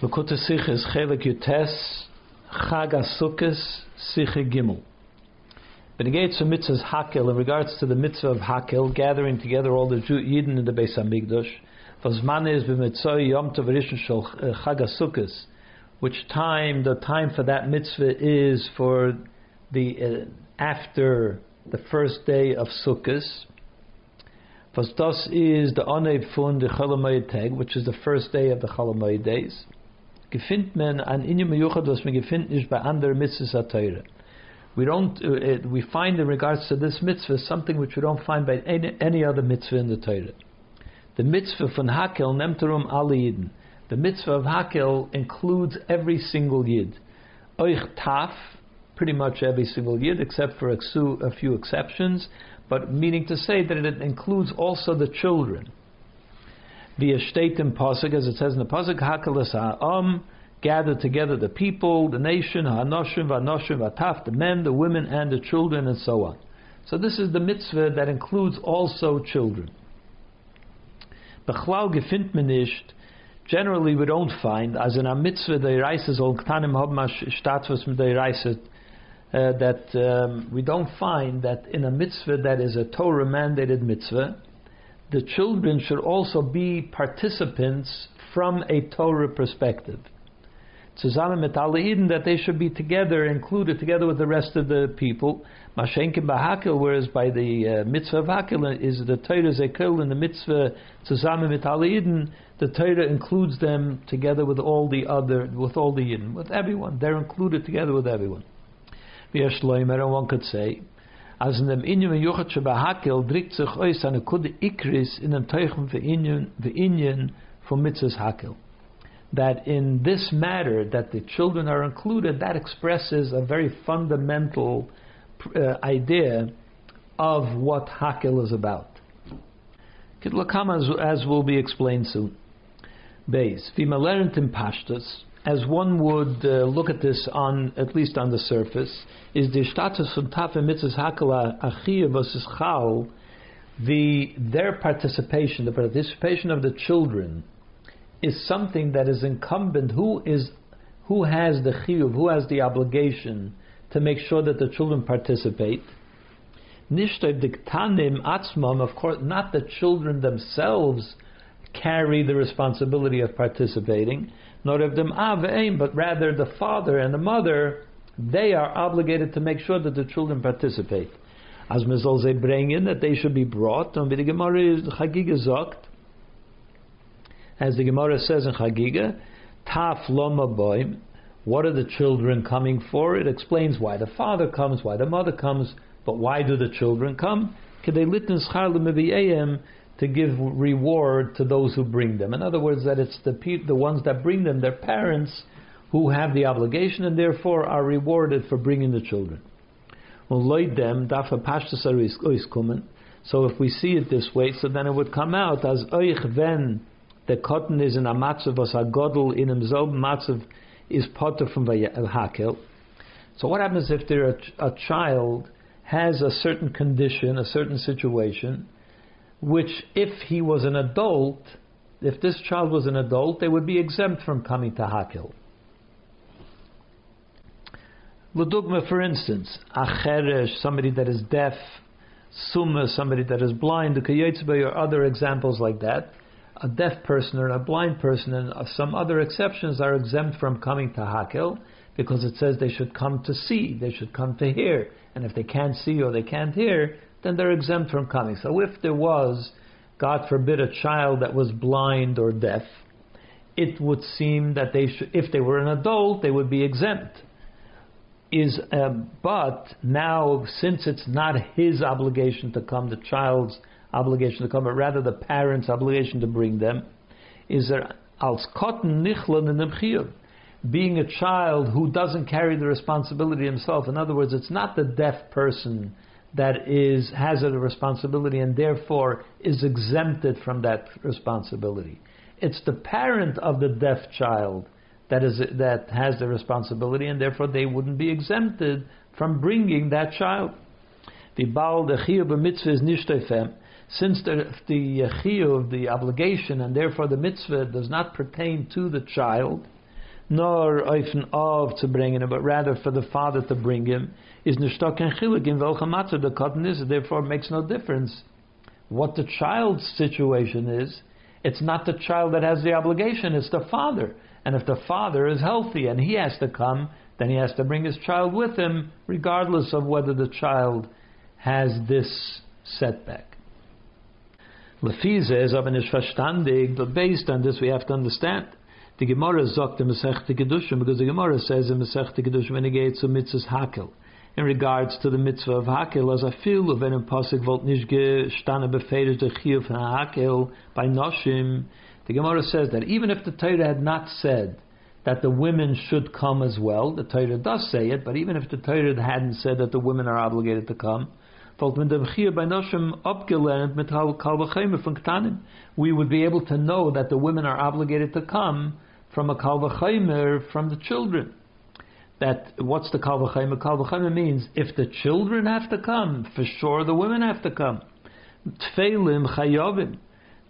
Likkutei Sichos Chelek Yutes Chag Asukis Gimel. Benegates mitzvahs Hakel in regards to the mitzvah of Hakel, gathering together all the Yidden in the Beis Hamikdash. Vazman is Yom Tov Rishon Shel Chag Asukis, which time the time for that mitzvah is for the uh, after the first day of Sukkot. Was das is the Onev fun the Chol Hamoed Tag, which is the first day of the Chol Hamoed days gefindt man an was man gefindt nicht bei anderen mitzvahs atayre. We don't. Uh, we find in regards to this mitzvah something which we don't find by any, any other mitzvah in the Torah. The mitzvah von Hakel nemterum alle Yidden. The mitzvah of Hakel includes every single Yid. Oich taf, pretty much every single Yid, except for a few exceptions, but meaning to say that it includes also the children via in pasuk, as it says in the pasuk, hakalas ha'am, gather together the people, the nation, ha'noshim, va'noshim, va'taf, the men, the women, and the children, and so on. So this is the mitzvah that includes also children. Bechlau gefindt generally we don't find, as in a mitzvah, the reises ol ktanim hobmash status the reises, uh, that um, we don't find that in a mitzvah that is a Torah mandated mitzvah, the children should also be participants from a Torah perspective. Zusammen mit that they should be together, included together with the rest of the people. Mashenke Bahakel, whereas by the uh, mitzvah of is the Torah Zekel and the mitzvah Zusammen mit the Torah includes them together with all the other, with all the Yidden, with everyone. They're included together with everyone. One could say, as in dem Inyan Yuchat Hakel drückt sich aus eine Kude Ikris in dem Teuchen für Inyan, für Inyan von Mitzvahs Hakel. That in this matter, that the children are included, that expresses a very fundamental uh, idea of what Hakel is about. Kitlakam, as, as will be explained soon. Beis, Vimalerentim in Pashtas, as one would uh, look at this on at least on the surface, is the status von Tafe Mitzvahs Hakala versus Chal, the their participation, the participation of the children, is something that is incumbent. Who is who has the chiyuv, who has the obligation to make sure that the children participate? Nishtoy diktanim atzmam, of course, not the children themselves carry the responsibility of participating not of them aveim, but rather the father and the mother, they are obligated to make sure that the children participate. As Mizol they bring in that they should be brought, and the Gemara is Chagiga Zokt, as the Gemara says in Chagiga, Taf Loma Boim, what are the children coming for? It explains why the father comes, why the mother comes, but why do the children come? To give reward to those who bring them. In other words, that it's the pe- the ones that bring them, their parents, who have the obligation and therefore are rewarded for bringing the children. So if we see it this way, so then it would come out as oich ven the cotton is in a matzav as a godel in himself matzav is potter from hakel. So what happens if there a, a child has a certain condition, a certain situation, which if he was an adult, if this child was an adult, they would be exempt from coming to Hakel. Ludugma, for instance, Acheresh, somebody that is deaf, Summa, somebody that is blind, the Kayetzbe, or other examples like that. A deaf person or a blind person and some other exceptions are exempt from coming to Hakel because it says they should come to see, they should come to hear. And if they can't see or they can't hear, then they're exempt from coming. So if there was, God forbid, a child that was blind or deaf, it would seem that they should, if they were an adult, they would be exempt. Is um, but now since it's not his obligation to come, the child's obligation to come, but rather the parent's obligation to bring them, is there als cotton nichlan in being a child who doesn't carry the responsibility himself. In other words, it's not the deaf person that is has a responsibility and therefore is exempted from that responsibility. It's the parent of the deaf child that is that has the responsibility, and therefore they wouldn't be exempted from bringing that child. The baal the mitzvah is nishtefem. Since the the chiyuv, the obligation, and therefore the mitzvah does not pertain to the child, nor oifen of to bring him, but rather for the father to bring him, is nishtok and chilik in velcha the cotton is, therefore it makes no difference what the child's situation is. It's not the child that has the obligation, it's the father. And if the father is healthy and he has to come, then he has to bring his child with him, regardless of whether the child has this setback. Verstandig, but based on this we have to understand. The Gemara sagt in Masechta Kedushin, because the Gemara says in Masechta Kedushin gets to mitzvahs hakel, in regards to the mitzvah of hakel, as I feel of einem Pasuk volt nicht gestanden befehlt der Chiyuv hakel by Noshim, the Gemara says that even if the Torah had not said that the women should come as well, the Torah does say it, but even if the Torah hadn't said that the women are obligated to come, we would be able to know that the women are obligated to come from a kal vachomer from the children. That what's the kal vachomer? Kalvachaymer means if the children have to come, for sure the women have to come. Tfeilim chayovim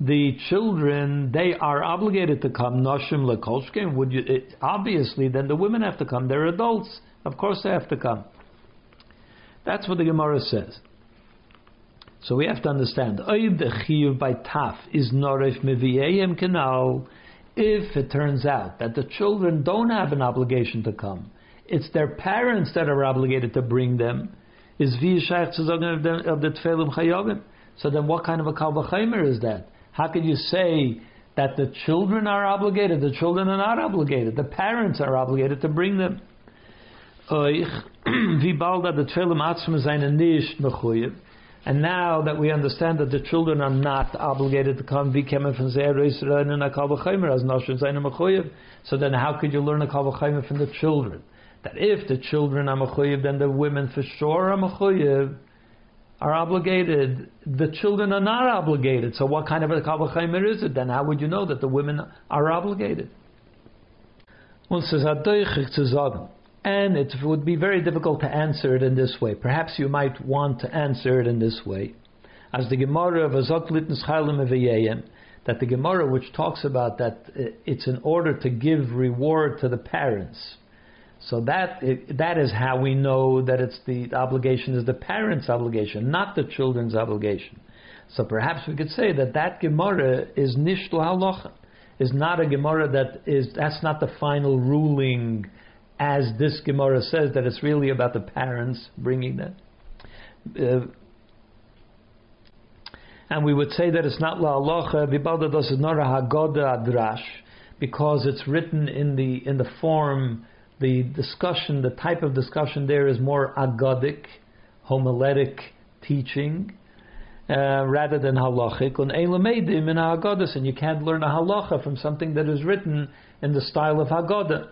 the children they are obligated to come. Noshim lekolshkim. Would you? It, obviously, then the women have to come. They're adults. Of course, they have to come. That's what the Gemara says. So we have to understand. Oib by taf is norif meviyayim kenal. If it turns out that the children don't have an obligation to come, it's their parents that are obligated to bring them. Is of the chayovim. So then, what kind of a kal vachomer is that? How can you say that the children are obligated? The children are not obligated. The parents are obligated to bring them. And now that we understand that the children are not obligated to come, so then how could you learn a kavachayim from the children? That if the children are mechuyev, then the women for sure are mechuyev are obligated. The children are not obligated. So what kind of a kavachaymer is it? Then how would you know that the women are obligated? Says and it would be very difficult to answer it in this way. Perhaps you might want to answer it in this way. As the Gemara of Azoklit Nischailim that the Gemara which talks about that eh, it's in order to give reward to the parents so that eh, that is how we know that it's the obligation is the parent's obligation, not the children's obligation. So perhaps we could say that that Gemara is nishtu halacha, is not a Gemara that is that's not the final ruling, as this Gemara says that it's really about the parents bringing that. Uh, and we would say that it's not la halacha vibalda dos is not a hagoda adrash because it's written in the in the form the discussion, the type of discussion there is more agadic, homiletic teaching, uh, rather than halachic. And you can't learn a halacha from something that is written in the style of Haggadah.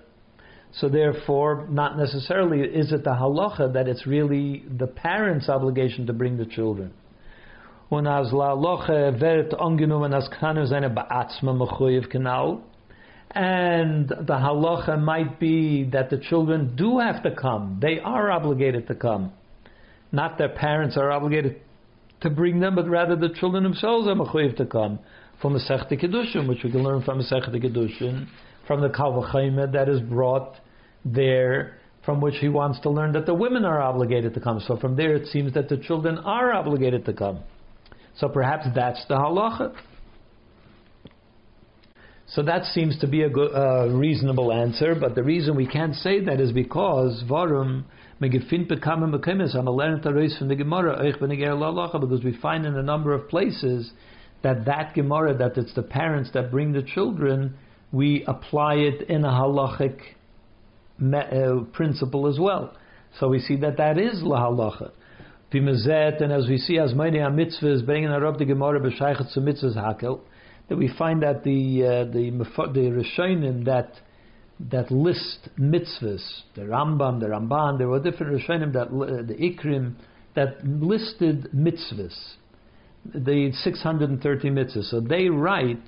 So therefore, not necessarily is it the halacha that it's really the parents' obligation to bring the children. And the halacha might be that the children do have to come. They are obligated to come. Not their parents are obligated to bring them, but rather the children themselves are mechuyev to come. From the Sechta Kedushin, which we can learn from the Sechta Kedushin, from the Kal vachomer that is brought there, from which he wants to learn that the women are obligated to come. So from there it seems that the children are obligated to come. So perhaps that's the halacha. So that seems to be a good, uh, reasonable answer, but the reason we can't say that is because varum bekemes am learned from the Gemara because we find in a number of places that that Gemara that it's the parents that bring the children, we apply it in a halachic me, uh, principle as well. So we see that that is la halacha. And as we see as many mitzvahs bringing up the Gemara b'shaichet to mitzvahs hakel that we find that the uh, the the Rishonim that that list mitzvahs, the Rambam, the Ramban, there were different Rishonim that uh, the Ikrim that listed mitzvahs, the 630 mitzvahs. So they write,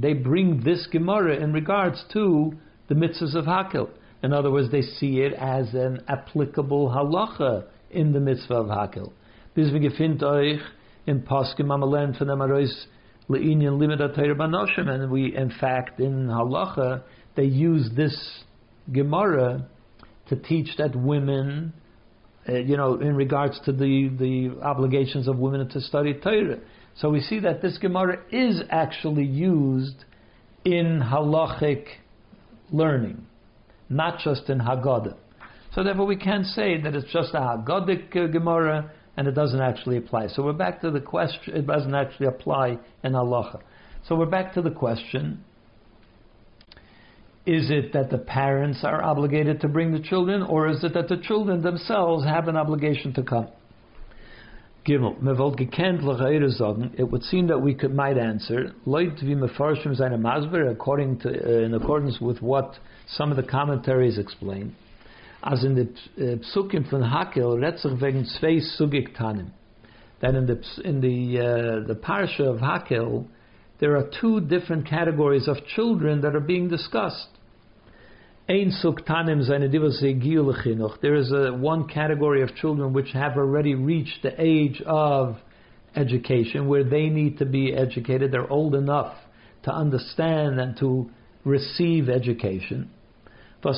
they bring this Gemara in regards to the mitzvahs of Hakel. In other words, they see it as an applicable halacha in the mitzvah of Hakel. Wir gefindt euch in Paskim am von dem le'inyan limit and we, in fact, in halacha, they use this Gemara to teach that women, uh, you know, in regards to the, the obligations of women to study Torah. So we see that this Gemara is actually used in halachic learning, not just in Haggadah. So therefore we can't say that it's just a Haggadic Gemara and it doesn't actually apply. So we're back to the question, it doesn't actually apply in halacha. So we're back to the question, is it that the parents are obligated to bring the children, or is it that the children themselves have an obligation to come? Gimel, it would seem that we could might answer, according to, uh, in accordance with what some of the commentaries explain, as in the uh, psukim von Hakel, Retzach wegen zwei Sugik Tanim. That in the in the uh, the parsha of Hakel, there are two different categories of children that are being discussed. Ein There is a one category of children which have already reached the age of education, where they need to be educated. They're old enough to understand and to receive education. And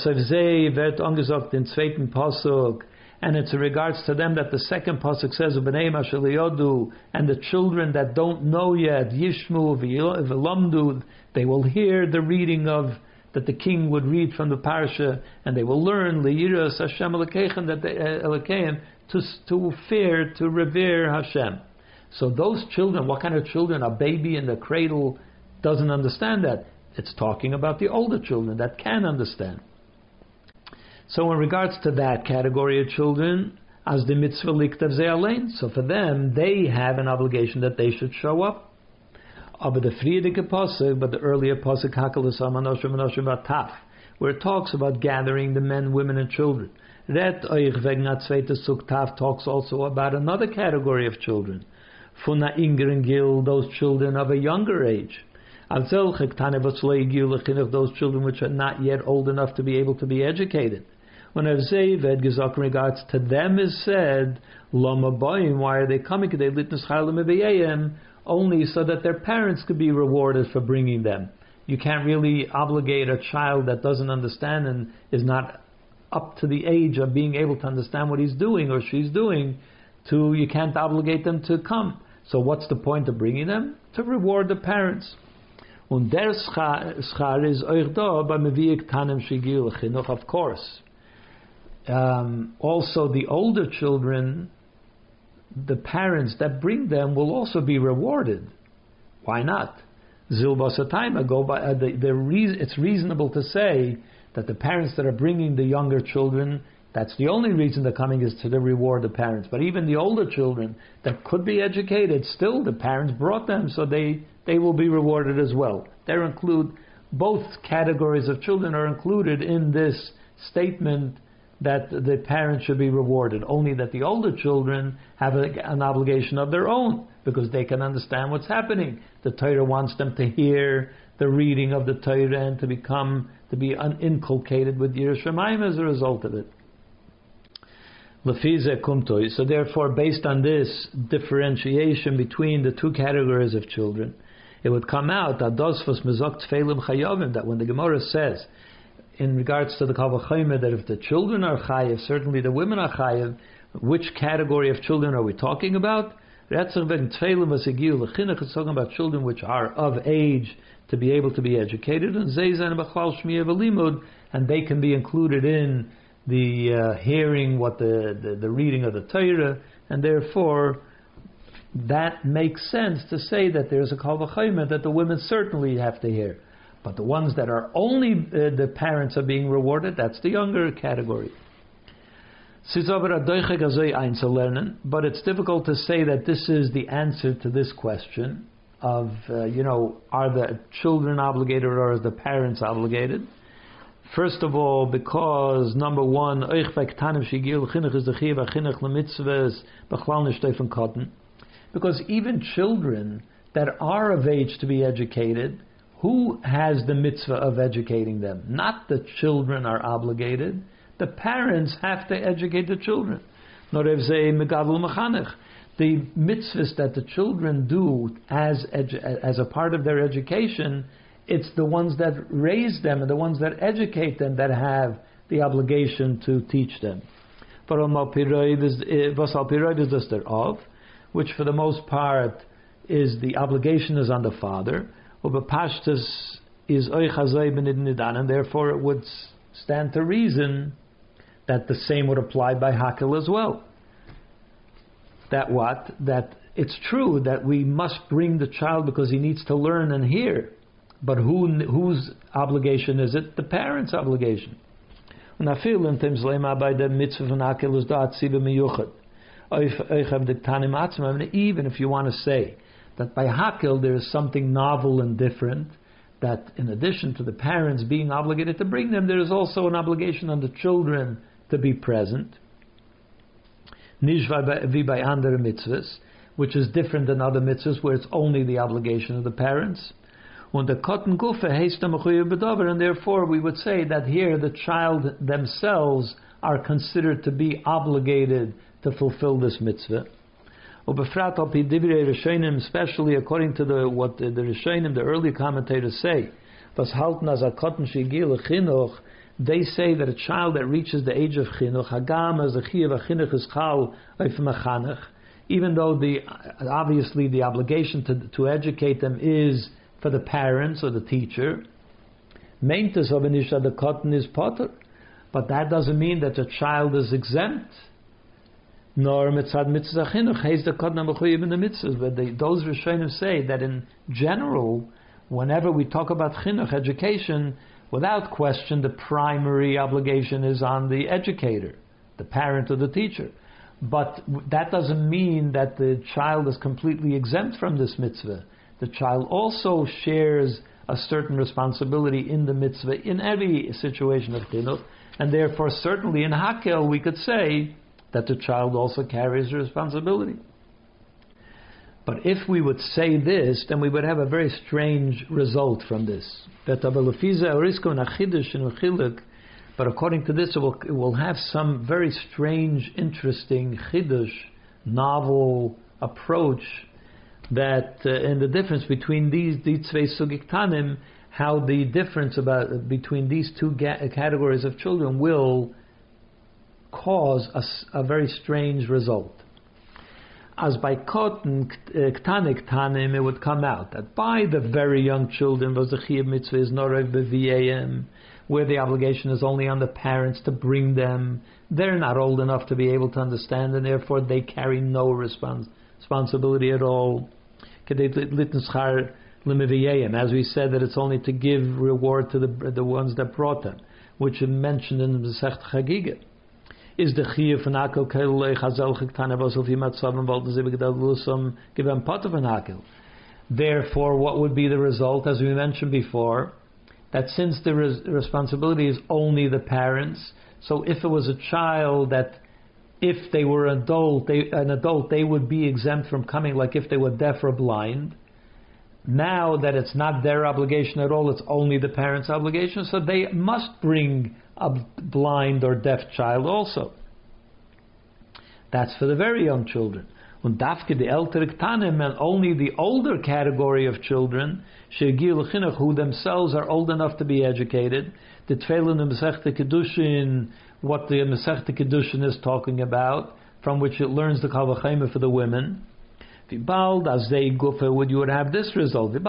it's in regards to them that the second pasuk says, and the children that don't know yet, Yishmu they will hear the reading of that the king would read from the parsha, and they will learn Le'iras Hashem Elokeichem that they, uh, to to fear, to revere Hashem. So those children, what kind of children? A baby in the cradle doesn't understand that. It's talking about the older children that can understand. So in regards to that category of children, as the mitzvah liktav so for them, they have an obligation that they should show up. Aber the Friedeke Pasuk, but the earlier Pasuk Hakalas Amanoshim Anoshim Bataf, where it talks about gathering the men, women, and children. Ret Oich Wegen Zweite Suktaf talks also about another category of children. Funa Ingren Gil, those children of a younger age. Those children which are not yet old enough to be able to be educated. When Evzeved Gezok in regards to them is said, Lama Boyim, why are they coming? They litnus only so that their parents could be rewarded for bringing them. You can't really obligate a child that doesn't understand and is not up to the age of being able to understand what he's doing or she's doing to you can't obligate them to come. So what's the point of bringing them? To reward the parents. Und der is Shigil of course. Um, also, the older children the parents that bring them will also be rewarded. Why not? Zilbasataima go by uh, the, the reason, it's reasonable to say that the parents that are bringing the younger children that's the only reason they're coming is to the reward the parents. But even the older children that could be educated, still the parents brought them, so they, they will be rewarded as well. There include both categories of children are included in this statement that the parents should be rewarded, only that the older children have a, an obligation of their own because they can understand what's happening. The Torah wants them to hear the reading of the Torah and to become to be inculcated with yiras Shamayim as a result of it. So therefore, based on this differentiation between the two categories of children, it would come out that that when the Gemara says in regards to the Kavachayim that if the children are chayiv, certainly the women are chayiv, which category of children are we talking about? It's talking about children which are of age to be able to be educated, and and they can be included in the uh, hearing what the, the, the reading of the Torah, and therefore that makes sense to say that there's a kal that the women certainly have to hear. But the ones that are only uh, the parents are being rewarded, that's the younger category. But it's difficult to say that this is the answer to this question of, uh, you know, are the children obligated or are the parents obligated? First of all, because number one, because even children that are of age to be educated, who has the mitzvah of educating them? Not the children are obligated. The parents have to educate the children. The mitzvahs that the children do as, edu- as a part of their education It's the ones that raise them and the ones that educate them that have the obligation to teach them. Eh, which for the most part is the obligation is on the father. Is and therefore it would stand to reason that the same would apply by Hakel as well. That what? That it's true that we must bring the child because he needs to learn and hear. But who, whose obligation is it? The parent's obligation. Even if you want to say that by Hakel there is something novel and different, that in addition to the parents being obligated to bring them, there is also an obligation on the children to be present. Nishva by under mitzvahs, which is different than other mitzvahs where it's only the obligation of the parents. And therefore we would say that here the child themselves are considered to be obligated to fulfill this mitzvah. Especially according to the, what the, the Rishonim, the early commentators say, they say that a child that reaches the age of chinuch, hagam as the chiyav chinuch is chal even though the obviously the obligation to, to educate them is for the parents or the teacher. Maintes of Anisha the cotton is potter. But that doesn't mean that the child is exempt. Nor mitzad mitzvah chinuch he's the cotton in the mitzvahs. But they, those Rishonim say that in general, whenever we talk about chinuch education, without question, the primary obligation is on the educator, the parent or the teacher. But that doesn't mean that the child is completely exempt from this mitzvah the child also shares a certain responsibility in the mitzvah in every situation of chinuch, and therefore certainly in hakel we could say that the child also carries responsibility. But if we would say this, then we would have a very strange result from this. But according to this, it will, it will have some very strange, interesting chidush, novel approach that uh, in the difference between these these zwei sugiktanim, how the difference about between these two ga- categories of children will cause a, a very strange result. As by cotton uh, ktanik tanim, it would come out that by the very young children chiyuv mitzvah is norev b'viyayim, where the obligation is only on the parents to bring them. They're not old enough to be able to understand, and therefore they carry no respons- responsibility at all. As we said that it's only to give reward to the the ones that brought them, which is mentioned in the Chagiga. Is the chiyuv von Akel kelei chazel chiktana basel fi matzavam wollten sie Akel. Therefore, what would be the result, as we mentioned before, that since the res- responsibility is only the parents, so if it was a child that if they were adult, they, an adult, they would be exempt from coming, like if they were deaf or blind. Now that it's not their obligation at all, it's only the parents' obligation, so they must bring a blind or deaf child also. That's for the very young children. Und dafke the ältere Ktanim, and only the older category of children, who themselves are old enough to be educated, the Tfeilin and Kedushin, what the Masechta Kedushin is talking about, from which it learns the Kavachayma for the women. Gufa, would you would have this result? Since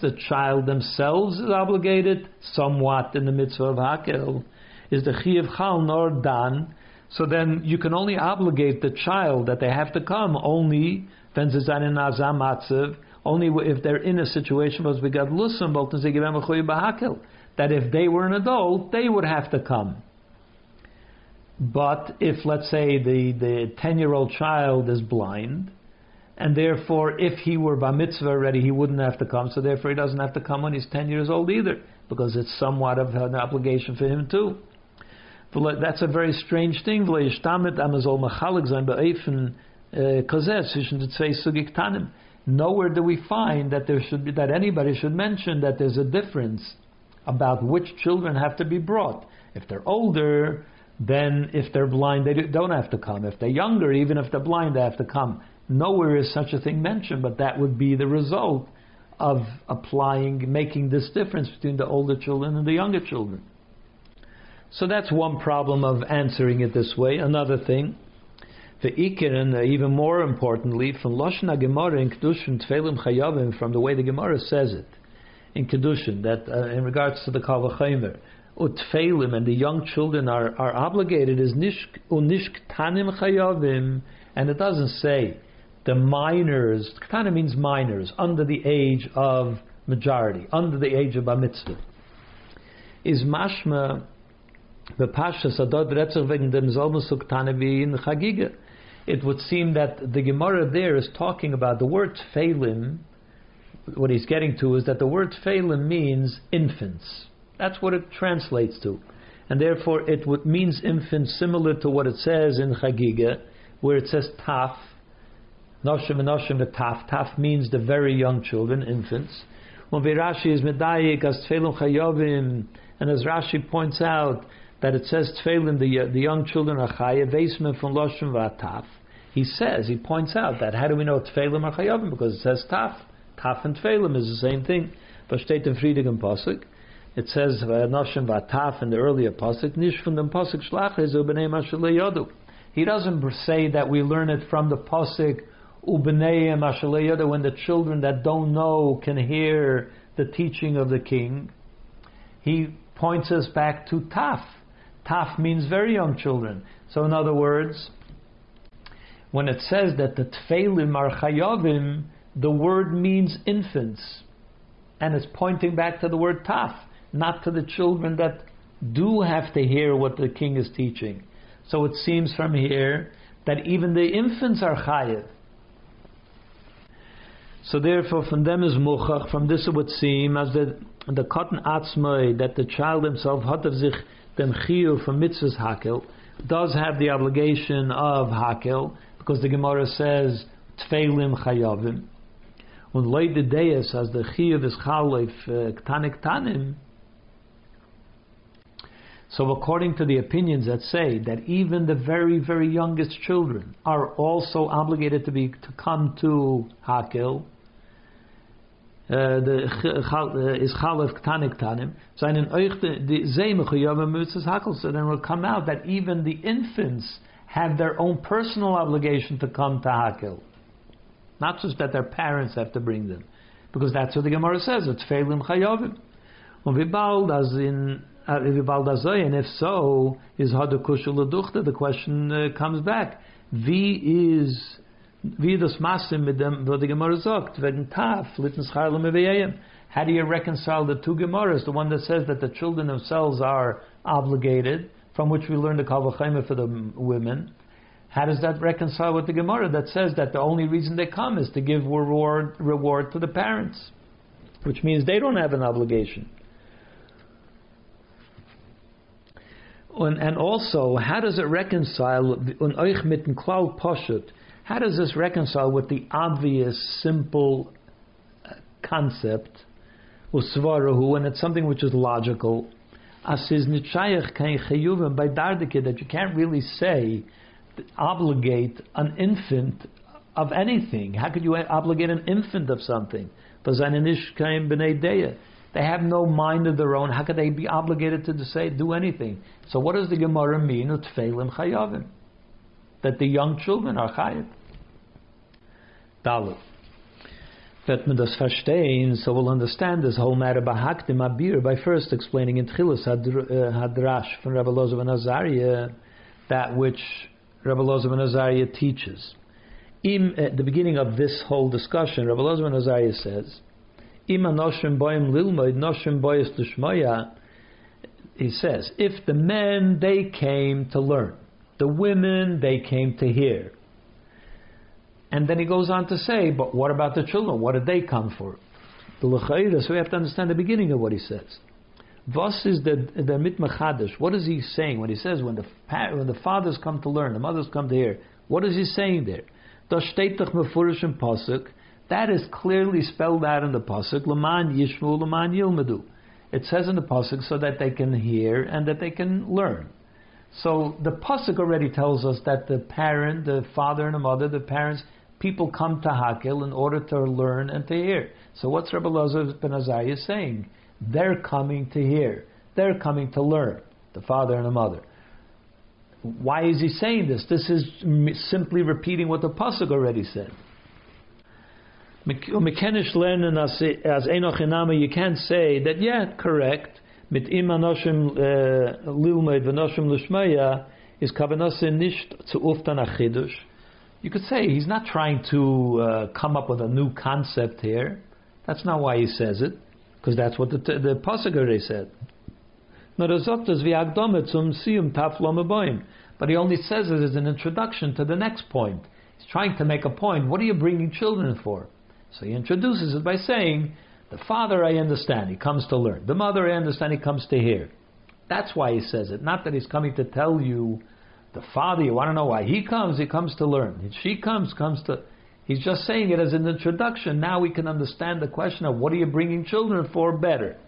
the child themselves is obligated somewhat in the mitzvah of hakel, is the chiyav chal nor dan. So then you can only obligate the child that they have to come only only if they're in a situation was we got lusam that if they were an adult, they would have to come. But if, let's say, the, the 10 year old child is blind, and therefore, if he were bar mitzvah already, he wouldn't have to come, so therefore he doesn't have to come when he's 10 years old either, because it's somewhat of an obligation for him too. But That's a very strange thing. Eh, Nowhere do we find that there should be, that anybody should mention that there's a difference about which children have to be brought. If they're older, then if they're blind, they don't have to come. If they're younger, even if they're blind, they have to come. Nowhere is such a thing mentioned, but that would be the result of applying, making this difference between the older children and the younger children. So that's one problem of answering it this way. Another thing, the Ikir, and even more importantly, from Lashon Gemara in Kedushin Tfeilim Chayavim, from the way the Gemara says it in Kedushin, that uh, in regards to the Kavachimer, Utfeilim and the young children are, are obligated is Nishk Unishk Tanim Chayavim, and it doesn't say the minors. Ktanim means minors, under the age of majority, under the age of mitzvah. Is mashma the Pashas Adod Retzach wegen dem Zolmusuk wie in Chagiga. It would seem that the Gemara there is talking about the word Tfeilim. What he's getting to is that the word Tfeilim means infants. That's what it translates to. And therefore it would, means infant similar to what it says in Chagiga, where it says Taf. Noshim and Noshim Taf. Taf means the very young children, infants. When Rashi is Medayik as Tfeilim Chayovim, and as Rashi points out, that it says Tfeilim, the, the young children are chayav, Vesman from Loshim Vataf. He says, he points out that how do we know Tfeilim are chayavim? Because it says Taf. Taf and Tfeilim is the same thing. Versteht in Friedigen Pasuk. It says Noshim Vataf in the earlier Pasuk, the Pasuk Shlach is Ubenei He doesn't say that we learn it from the Pasuk Ubenei Yodu when the children that don't know can hear the teaching of the king. He points us back to Taf Taf means very young children. So, in other words, when it says that the tfeilim are chayovim, the word means infants, and it's pointing back to the word taf, not to the children that do have to hear what the king is teaching. So it seems from here that even the infants are chayiv. So therefore, from them is muchach. From this it would seem as the the cotton atzmai that the child himself hat of sich chiyuv from mitzvahs hakel does have the obligation of hakel because the Gemara says tfeilim chayavim. When the deis as the chiyuv is chalif uh, ktanik tanim. So according to the opinions that say that even the very very youngest children are also obligated to be to come to hakel uh, the uh, is chalef ktanik tanim. So in the hakel. So then will come out that even the infants have their own personal obligation to come to hakel, not just that their parents have to bring them, because that's what the Gemara says. It's feilim chayovim. Vibald as in and if so, is hadakushul The question uh, comes back. V is wie das Masse mit dem, Taf, litten Scharlem How do you reconcile the two Gemaras? The one that says that the children themselves are obligated, from which we learn the Kavachayma for the women. How does that reconcile with the Gemara that says that the only reason they come is to give reward, reward to the parents? Which means they don't have an obligation. And also, how does it reconcile un euch mit dem Klau Poshut? How does this reconcile with the obvious, simple uh, concept, usvarahu, and it's something which is logical, asiz nichayach kain chayuvim by dardike, that you can't really say, obligate an infant of anything. How could you obligate an infant of something? They have no mind of their own. How could they be obligated to say do anything? So what does the Gemara mean? Utfeilim chayavim that the young children are chayiv. Dalit. That man das verstehen, so we'll understand this whole matter by Hakdim Abir by first explaining in Tchilas uh, Hadrash from Rabbi Lazar ben Azariah that which Rabbi Lazar ben Azariah teaches. At the beginning of this whole discussion, Rabbi Lazar ben Azariah says, Im anoshim boim lilmoid noshim boyes lishmoya, he says, if the men, they came to learn, the women, they came to hear. And then he goes on to say, but what about the children? What did they come for? The L'chaira, so we have to understand the beginning of what he says. Vos is the the mitmachadish. What is he saying when he says when the when the fathers come to learn, the mothers come to hear? What is he saying there? That is clearly spelled out in the pasuk. Laman yishmu, laman yilmedu. It says in the pasuk so that they can hear and that they can learn. So the pasuk already tells us that the parent, the father and the mother, the parents people come to Hakel in order to learn and to hear. So what's Rabbi Lazar ben Azariah saying? They're coming to hear. They're coming to learn. The father and the mother. Why is he saying this? This is simply repeating what the pasuk already said. Mekenish lernen as Enoch you can't say that, yeah, correct, mit im anoshim uh, lilmed v'noshim l'shmaya is kavanase nisht zu uftan achidush. You could say he's not trying to uh, come up with a new concept here. That's not why he says it, because that's what the, the pasuk already said. But he only says it as an introduction to the next point. He's trying to make a point. What are you bringing children for? So he introduces it by saying, the father I understand, he comes to learn. The mother I understand, he comes to hear. That's why he says it. Not that he's coming to tell you, the father, you want to know why he comes, he comes to learn. And she comes, comes to. He's just saying it as an introduction. Now we can understand the question of what are you bringing children for better.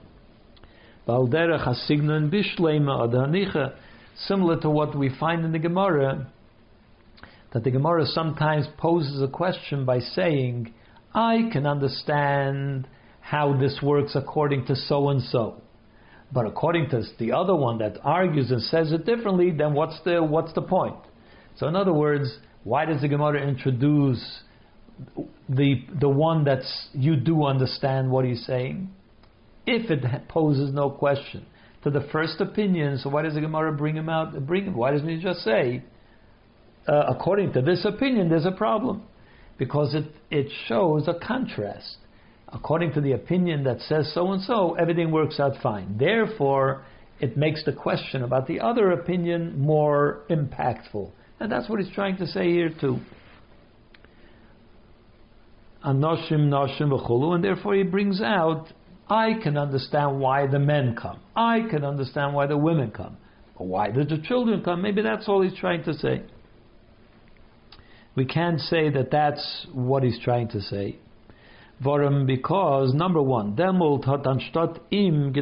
Similar to what we find in the Gemara, that the Gemara sometimes poses a question by saying, I can understand how this works according to so and so. But according to the other one that argues and says it differently, then what's the what's the point? So in other words, why does the Gemara introduce the the one that's you do understand what he's saying? If it poses no question to the first opinion, so why does the Gemara bring him out? Bring him? Why doesn't he just say, uh, according to this opinion, there's a problem? Because it, it shows a contrast. According to the opinion that says so and so, everything works out fine. Therefore, it makes the question about the other opinion more impactful. And that's what he's trying to say here too. Anoshim, noshim, and therefore he brings out, I can understand why the men come. I can understand why the women come. Why did the children come? Maybe that's all he's trying to say we can't say that that's what he's trying to say. Warum? Because number one, demult hat anstatt im.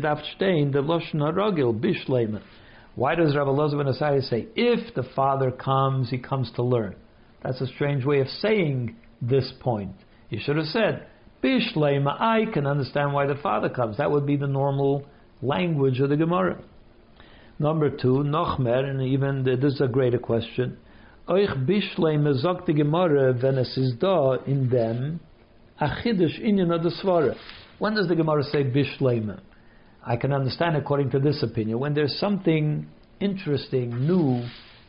Why does Rabbi Loza ben Asai say if the father comes, he comes to learn? That's a strange way of saying this point. He should have said bishleime. I can understand why the father comes. That would be the normal language of the Gemara. Number two, Nochmer, and even this is a greater question. Euch Bishleim sagt die Gemara, wenn es ist da in dem, Achidish Inyan Adasvara. When does the Gemara say Bishleim? I can understand according to this opinion. When there's something interesting, new,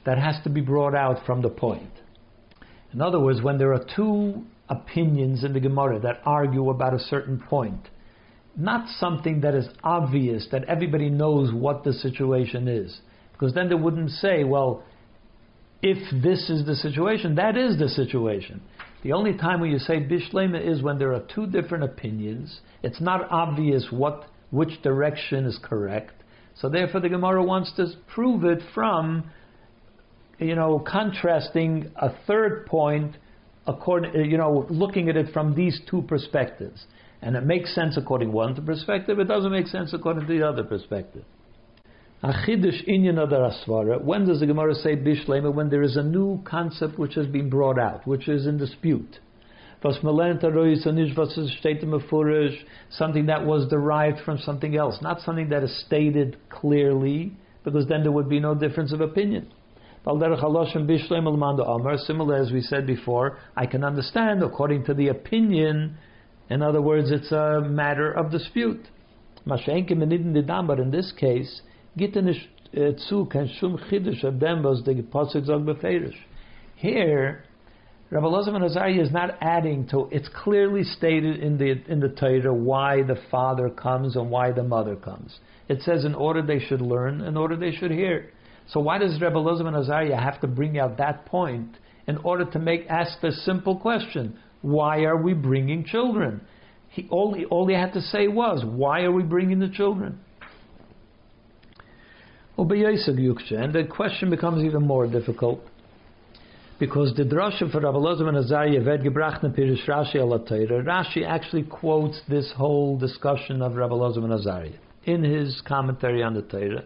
that has to be brought out from the point. In other words, when there are two opinions in the Gemara that argue about a certain point, not something that is obvious, that everybody knows what the situation is. Because then they wouldn't say, well, if this is the situation, that is the situation. The only time when you say bishlema is when there are two different opinions. It's not obvious what which direction is correct. So therefore, the Gemara wants to prove it from, you know, contrasting a third point, according, you know, looking at it from these two perspectives, and it makes sense according to one perspective. It doesn't make sense according to the other perspective. Achidish inyan asvara. When does the Gemara say bishlema? When there is a new concept which has been brought out, which is in dispute. Something that was derived from something else, not something that is stated clearly, because then there would be no difference of opinion. Similar as we said before, I can understand according to the opinion. In other words, it's a matter of dispute. But in this case, Gitte nicht äh, zu, kein Schum Chiddush of dem, was the Pasuk sagt. Here, Rabbi Elazar Azariah is not adding to. It's clearly stated in the in the Torah why the father comes and why the mother comes. It says in order they should learn, in order they should hear. So why does Rabbi Elazar Azariah have to bring out that point in order to make ask the simple question? Why are we bringing children? He only all he had to say was, why are we bringing the children? And the question becomes even more difficult. Because the drasha for Rabbi Lazar ben Azariah ved gebracht in Pirish Rashi al Rashi actually quotes this whole discussion of Rabbi Lazar ben Azariah in his commentary on the Torah.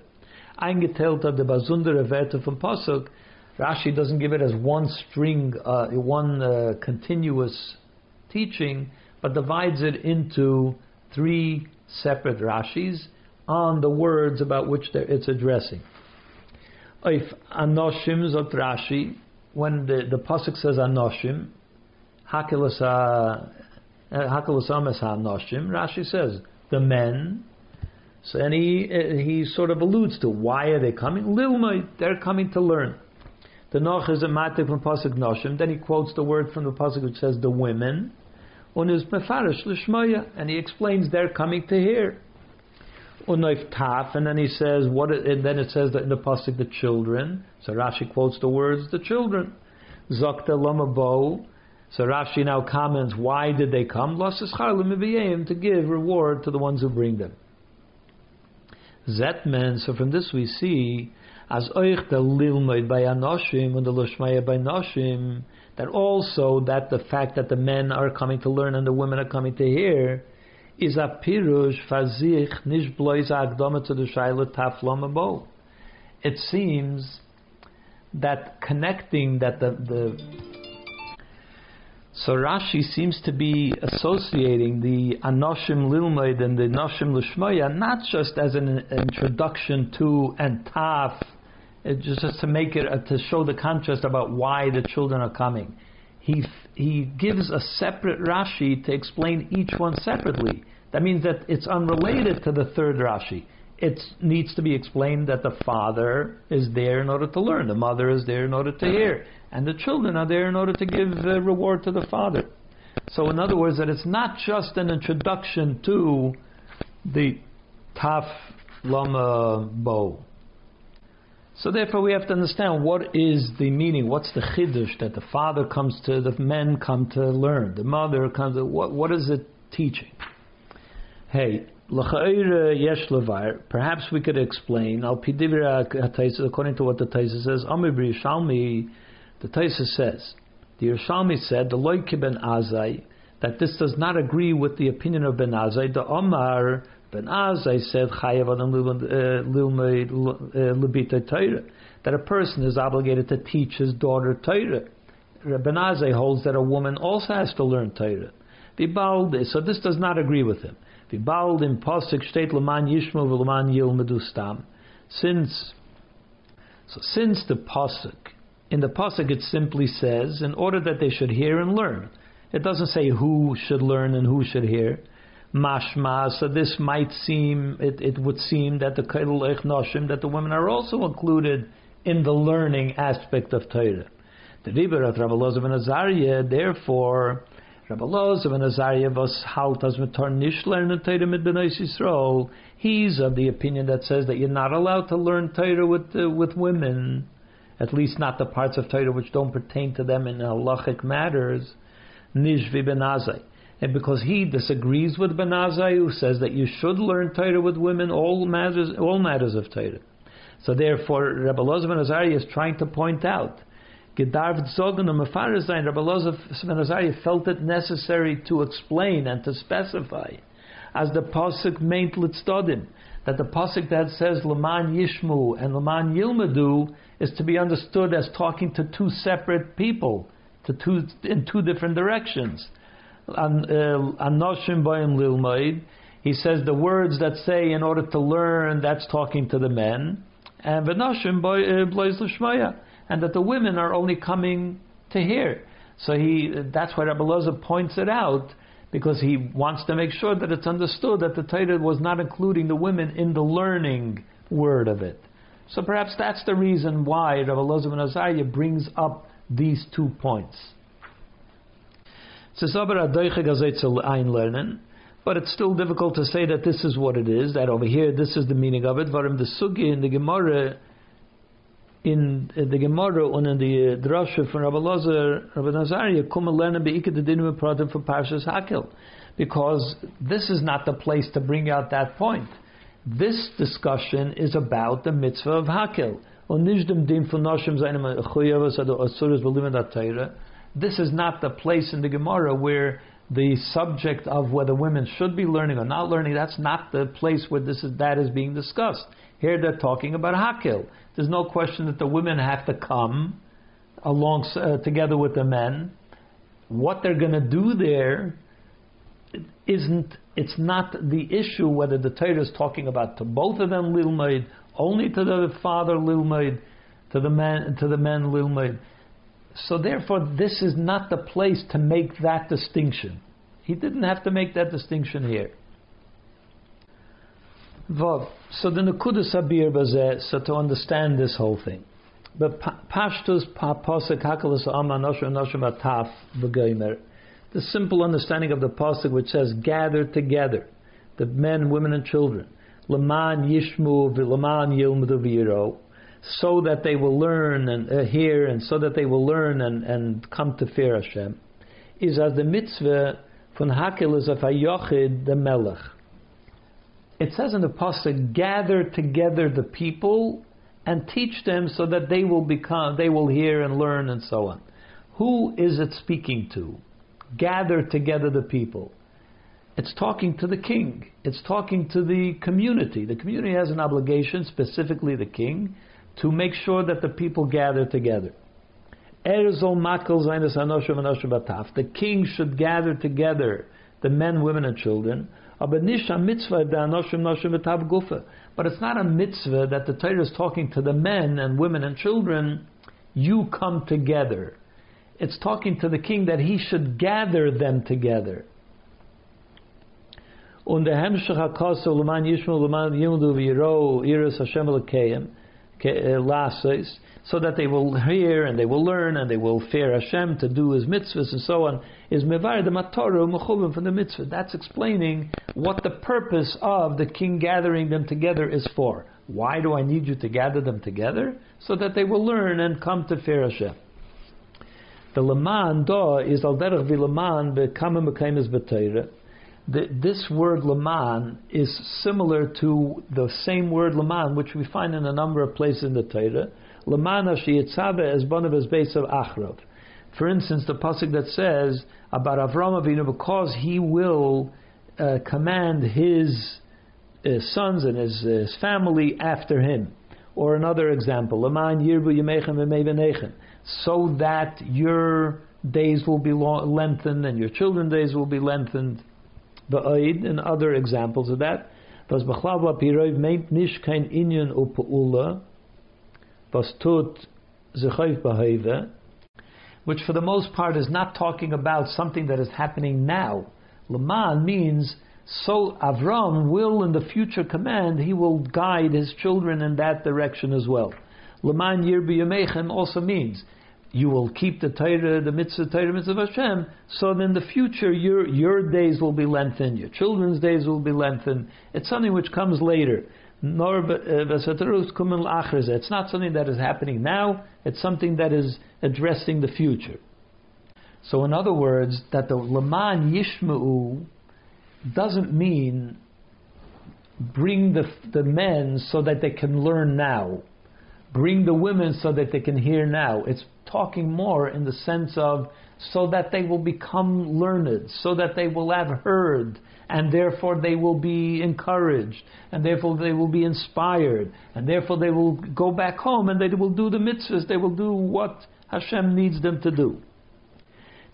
Eingeteilt of the Basundere from Pasuk, Rashi doesn't give it as one string, uh, one uh, continuous teaching, but divides it into three separate Rashis on the words about which it's addressing. If Anoshim Zot Rashi, when the, the Pasuk says Anoshim, Hakilas Ames HaNoshim, Rashi says, the men, so, and he, he sort of alludes to why are they coming? Lilmai, they're coming to learn. The Noch is a matik from Pasuk Noshim. Then he quotes the word from the Pasuk which says the women. Und is mefarish l'shmaya, and he explains they're coming to hear. Unoif and then he says what? It, and then it says that in the pasuk the children. So Rashi quotes the words the children. Zokta lamabo. So Rashi now comments why did they come? To give reward to the ones who bring them. Zetmen. So from this we see as oich the by anoshim and the by noshim that also that the fact that the men are coming to learn and the women are coming to hear is a pirush fazich nish blois agdama to the shaila taflom It seems that connecting that the, the so Rashi seems to be associating the Anoshim Lilmaid and the Anoshim Lishmoya not just as an introduction to and Taf just, just to make it uh, to show the contrast about why the children are coming. He he gives a separate Rashi to explain each one separately. That means that it's unrelated to the third Rashi. It needs to be explained that the father is there in order to learn, the mother is there in order to hear, and the children are there in order to give reward to the father. So, in other words, that it's not just an introduction to the Taf Lama Bo. So therefore, we have to understand what is the meaning. What's the chiddush that the father comes to, the men come to learn, the mother comes to. What what is it teaching? Hey, uh, yesh levar. Perhaps we could explain. Al according to what the Taisa says. Amir the Taisa says. The Yerushalmi said the loy ben Azai that this does not agree with the opinion of Ben Azai. The Omar Ben Azai said Chayav Adam Libita uh, uh, Torah that a person is obligated to teach his daughter Torah. Ben Azai holds that a woman also has to learn Torah. So this does not agree with him. Vibald in Pasuk state Laman Yishmu v'Laman Yilmedu. Since so since the pasuk in the pasuk it simply says in order that they should hear and learn. It doesn't say who should learn and who should hear mashma. So this might seem, it, it would seem that the kailul noshim, that the women are also included in the learning aspect of Torah. The Riber of Rabbi Lazar and Azariah, therefore, Rabbi Lazar and Azariah was haltas metor nishler Torah mit b'nais Yisrael. He's of the opinion that says that you're not allowed to learn Torah with uh, with women, at least not the parts of Torah which don't pertain to them in halachic matters. Nishvi ben Azai and because he disagrees with Ben Azai, who says that you should learn Torah with women, all matters, all matters of Torah. So therefore, Rabbi Lazar ben Azariah is trying to point out, Gedarv Zogan and Mefarazai, Rabbi Lazar ben Azariah felt it necessary to explain and to specify, as the Pasuk meint Litzdodim, that the Pasuk that says Laman Yishmu and Laman Yilmadu is to be understood as talking to two separate people, to two, in two different directions. Anoshim uh, Bayim Lilmaid. He says the words that say in order to learn, that's talking to the men. And V'noshim uh, Blaise L'shmaya. And that the women are only coming to hear. So he, that's why Rabbi Loza points it out, because he wants to make sure that it's understood that the Torah was not including the women in the learning word of it. So perhaps that's the reason why Rabbi Loza ben Azariah brings up these two points. But it's still difficult to say that this is what it is, that over here this is the meaning of it. Varim the Sugi in the Gemara in the Gemara and in the uh, Drasha from Rabbi Lazar, Rabbi Nazariah, come learn be'ikad the dinu pratim for Parshas Hakel. Because this is not the place to bring out that point. This discussion is about the mitzvah of Hakel. This is not the place in the Gemara where the subject of whether women should be learning or not learning, that's not the place where this is, that is being discussed. Here they're talking about Hakel. There's no question that the women have to come along uh, together with the men. What they're going to do there isn't. It's not the issue whether the Torah is talking about to both of them lilmaid, only to the father lilmaid, to the men to the men lilmaid. So therefore, this is not the place to make that distinction. He didn't have to make that distinction here. Vav. So the Nakuda Sabir Bazeh, so to understand this whole thing. But Pashtus Pasuk Hakalas Ama Noshim. The simple understanding of the Pasuk which says, gather together, the men, women, and children. Laman Yishmu V'Laman Yilmadu V'Yiro. So that they will learn and uh, hear, and so that they will learn and, and come to fear Hashem, is as the mitzvah von Hakel is of Hayochid the Melech it says in the pasuk, gather together the people and teach them so that they will become, they will hear and learn and so on. Who is it speaking to? Gather together the people. It's talking to the king. It's talking to the community. The community has an obligation, specifically the king, to make sure that the people gather together. The king should gather together the men, women, and children but it's not a mitzvah that the Torah is talking to the men and women and children, you come together. It's talking to the king that he should gather them together. Und der Hemshech HaKoso L'man Yishmu L'man Yimudu V'yiro Iris Hashem L'keim Eh, Lasos so that they will hear and they will learn and they will fear Hashem to do His mitzvahs and so on, is mevar the matoru mechuvim from the mitzvah. That's explaining what the purpose of the king gathering them together is for. Why do I need you to gather them together? So that they will learn and come to fear Hashem. The leman da is al derech v'leman bekamim bekaimis b'teira. This word leman is similar to the same word leman, which we find in a number of places in the Torah Lamana sheyitzave as one of his base of achrov. For instance, the pasuk that says about Avram Avinu, because he will uh, command his uh, sons and his, uh, his, family after him. Or another example, Laman Yirbu Yemechem so that your days will be lengthened and your children's days will be lengthened. Eid and other examples of that. Was Pirov meint nicht kein Inyan upeula, was tut which for the most part is not talking about something that is happening now. Laman means so Avram will in the future command, he will guide his children in that direction as well. Laman Yirbi Yamechem also means you will keep the Torah, the mitzvah, Torah, mitzvah of Hashem, so in the future your, your days will be lengthened, your children's days will be lengthened. It's something which comes later nor uh, It's not something that is happening now, it's something that is addressing the future. So, in other words, that the Laman Yishma'u doesn't mean bring the, the men so that they can learn now, bring the women so that they can hear now. It's talking more in the sense of so that they will become learned, so that they will have heard, and therefore they will be encouraged, and therefore they will be inspired, and therefore they will go back home and they will do the mitzvahs, they will do what Hashem needs them to do.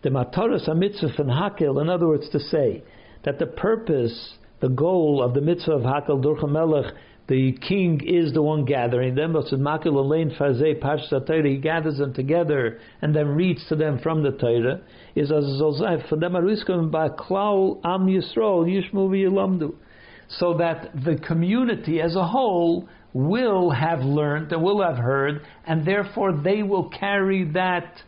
The mataras a mitzvah and hakel, in other words, to say that the purpose, the goal of the mitzvah of hakel durcha melech the king is the one gathering them, but he gathers them together and then reads to them from the Torah. So that the community as a whole will have learned and will have heard, and therefore they will carry that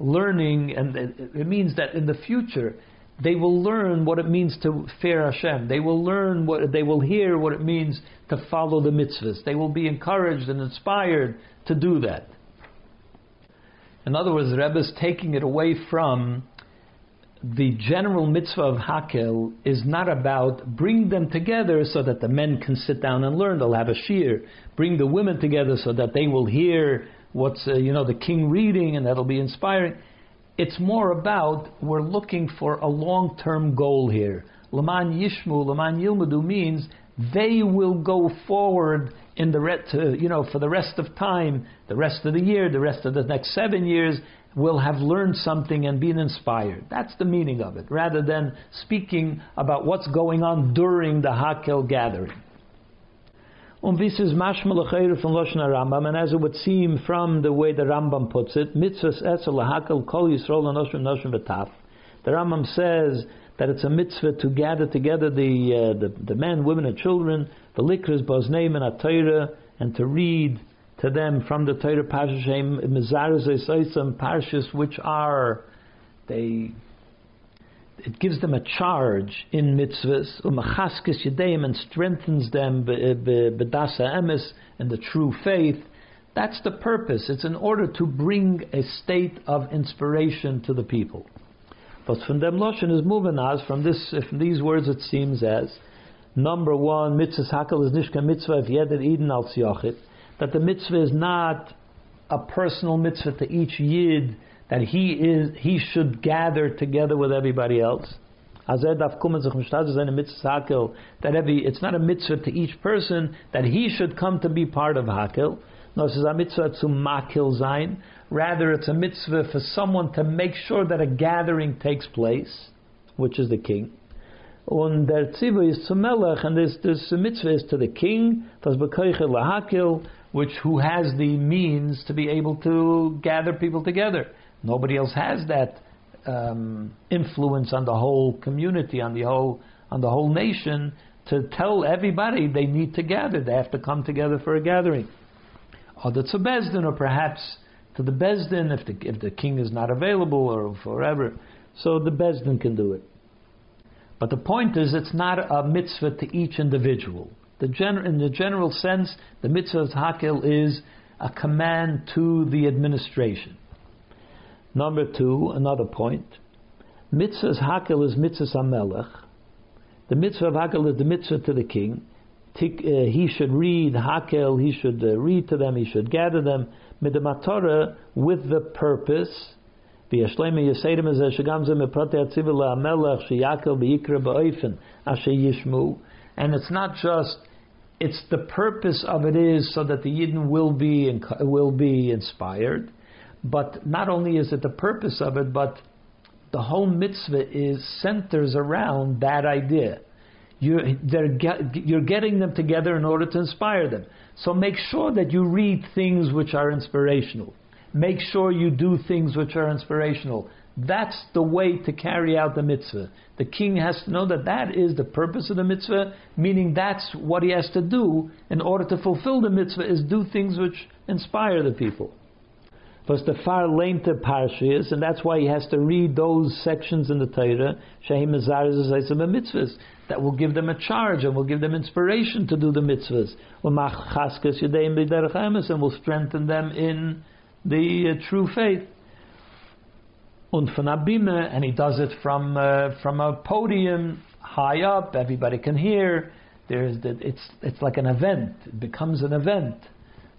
learning, and it means that in the future they will learn what it means to fear Hashem. They will learn what they will hear what it means to follow the mitzvahs. They will be encouraged and inspired to do that. In other words, Rebbe is taking it away from the general mitzvah of Hakel is not about bring them together so that the men can sit down and learn. They'll have a shir. Bring the women together so that they will hear what's uh, you know the king reading and that'll be inspiring. It's more about we're looking for a long term goal here. Laman Yishmu, Laman Yilmadu means they will go forward in the re- to, you know for the rest of time, the rest of the year, the rest of the next seven years, will have learned something and been inspired. That's the meaning of it, rather than speaking about what's going on during the Hakel gathering. Und this is mashmal from Lashon Rambam, and as it would seem from the way the Rambam puts it, mitzvahs esel lahakel kol yisrael anoshim noshim v'taf. The Rambam says that it's a mitzvah to gather together the uh, the, the, men, women, and children, the likras, bozneim, and atayra, and to read to them from the Torah Parshas Mizaros Parshas, which are they it gives them a charge in mitzvahs, umachaskis yedeim, and strengthens them bedasa emes and the true faith. That's the purpose. It's in order to bring a state of inspiration to the people. But from them loshen is moving as from this from these words it seems as number one mitzvahs hakel is nishka mitzvah yedid eden al that the mitzvah is not a personal mitzvah to each yid that he is he should gather together with everybody else. That every it's not a mitzvah to each person that he should come to be part of hakel. No, it's a mitzvah to makil zayin. Rather, it's a mitzvah for someone to make sure that a gathering takes place, which is the king. Und der Tziva is to Melech, and this, this mitzvah is to the king, das bekoiche lahakil, which who has the means to be able to gather people together. Nobody else has that um, influence on the whole community, on the whole on the whole nation, to tell everybody they need to gather. They have to come together for a gathering. Or the Beis Din, or perhaps to the Beis Din if the if the king is not available or forever. So the Beis Din can do it. But the point is, it's not a mitzvah to each individual. The gen- in the general sense, the mitzvah of Hakel is a command to the administration. Number two, another point. Mitzvah's hakel is mitzvah's amelech. The mitzvah of hakel is the mitzvah to the king. Uh, he should read hakel, he should uh, read to them, he should gather them, midamatara, with the purpose. And it's not just, it's the purpose of it is so that the Yidden will be, will be inspired. But not only is it the purpose of it, but the whole mitzvah is centers around that idea. You're, you're getting them together in order to inspire them. So make sure that you read things which are inspirational. Make sure you do things which are inspirational. That's the way to carry out the mitzvah. The king has to know that that is the purpose of the mitzvah, meaning that's what he has to do in order to fulfill the mitzvah is do things which inspire the people was the far of parshas, and that's why he has to read those sections in the Torah, Shehim mitzvahs, that will give them a charge and will give them inspiration to do the mitzvahs. And will strengthen them in the uh, true faith. Abime, and he does it from uh, from a podium high up, everybody can hear. There's the, it's it's like an event. It becomes an event.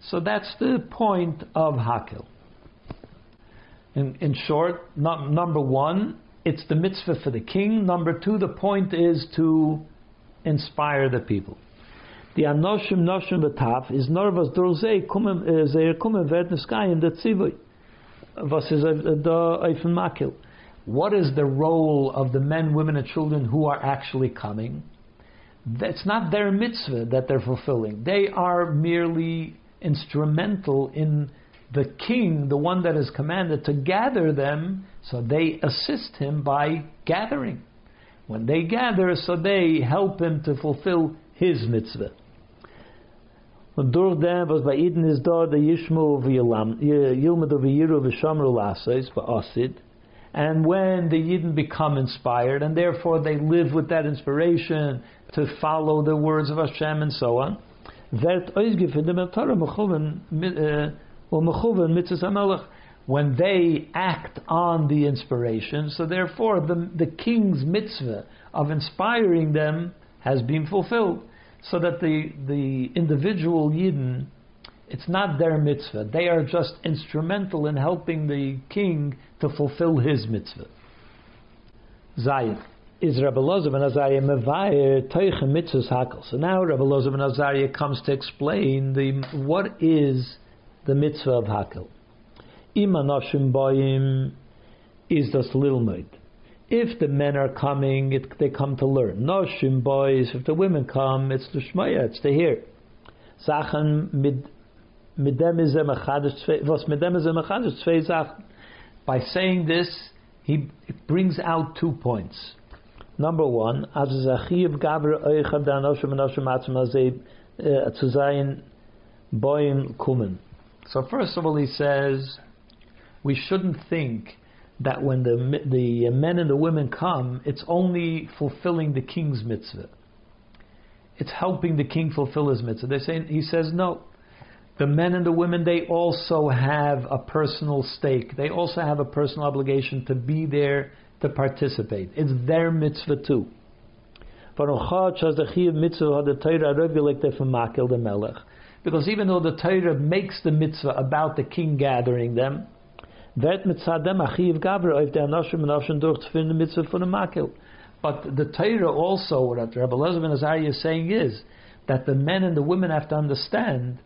So that's the point of Hakel. In, in short, number one, it's the mitzvah for the king. Number two, the point is to inspire the people. The anoshim noshim betaf is norvas dorze kommen zeir eh, kommen werden skayen the tzivui. Was is the eh, eh, eifen makil? What is the role of the men, women, and children who are actually coming? It's not their mitzvah that they're fulfilling. They are merely instrumental in the king, the one that is commanded to gather them, so they assist him by gathering. When they gather, so they help him to fulfill his mitzvah. And when the Yidden become inspired, and therefore they live with that inspiration to follow the words of Hashem and so on, when they act on the inspiration, so therefore the, the king's mitzvah of inspiring them has been fulfilled. So that the, the individual Yidden, it's not their mitzvah. They are just instrumental in helping the king to fulfill his mitzvah. Zayin. is Rabbi Lazar ben Azariah mevayer toicha mitzvahs. So now Rabbi Lazar ben Azariah comes to explain the what is the mitzvah of hakel. Ima noshim boyim is das little maid. If the men are coming, it, they come to learn. Noshim boys, if the women come, it's the shmaya, it's to hear. Midem. By saying this, he brings out two points. Number one, as zachiv gaber oichav da anoshim anoshim atzim azei uh, zu sein boim kumen. So first of all, he says we shouldn't think that when the the men and the women come, it's only fulfilling the king's mitzvah. It's helping the king fulfill his mitzvah. They say he says no. The men and the women they also have a personal stake. They also have a personal obligation to be there to participate. It's their mitzvah too. Because even though the Torah makes the mitzvah about the king gathering them. But the Torah also, what Rabbi Elazar Azariah is saying is that the men and the women have to understand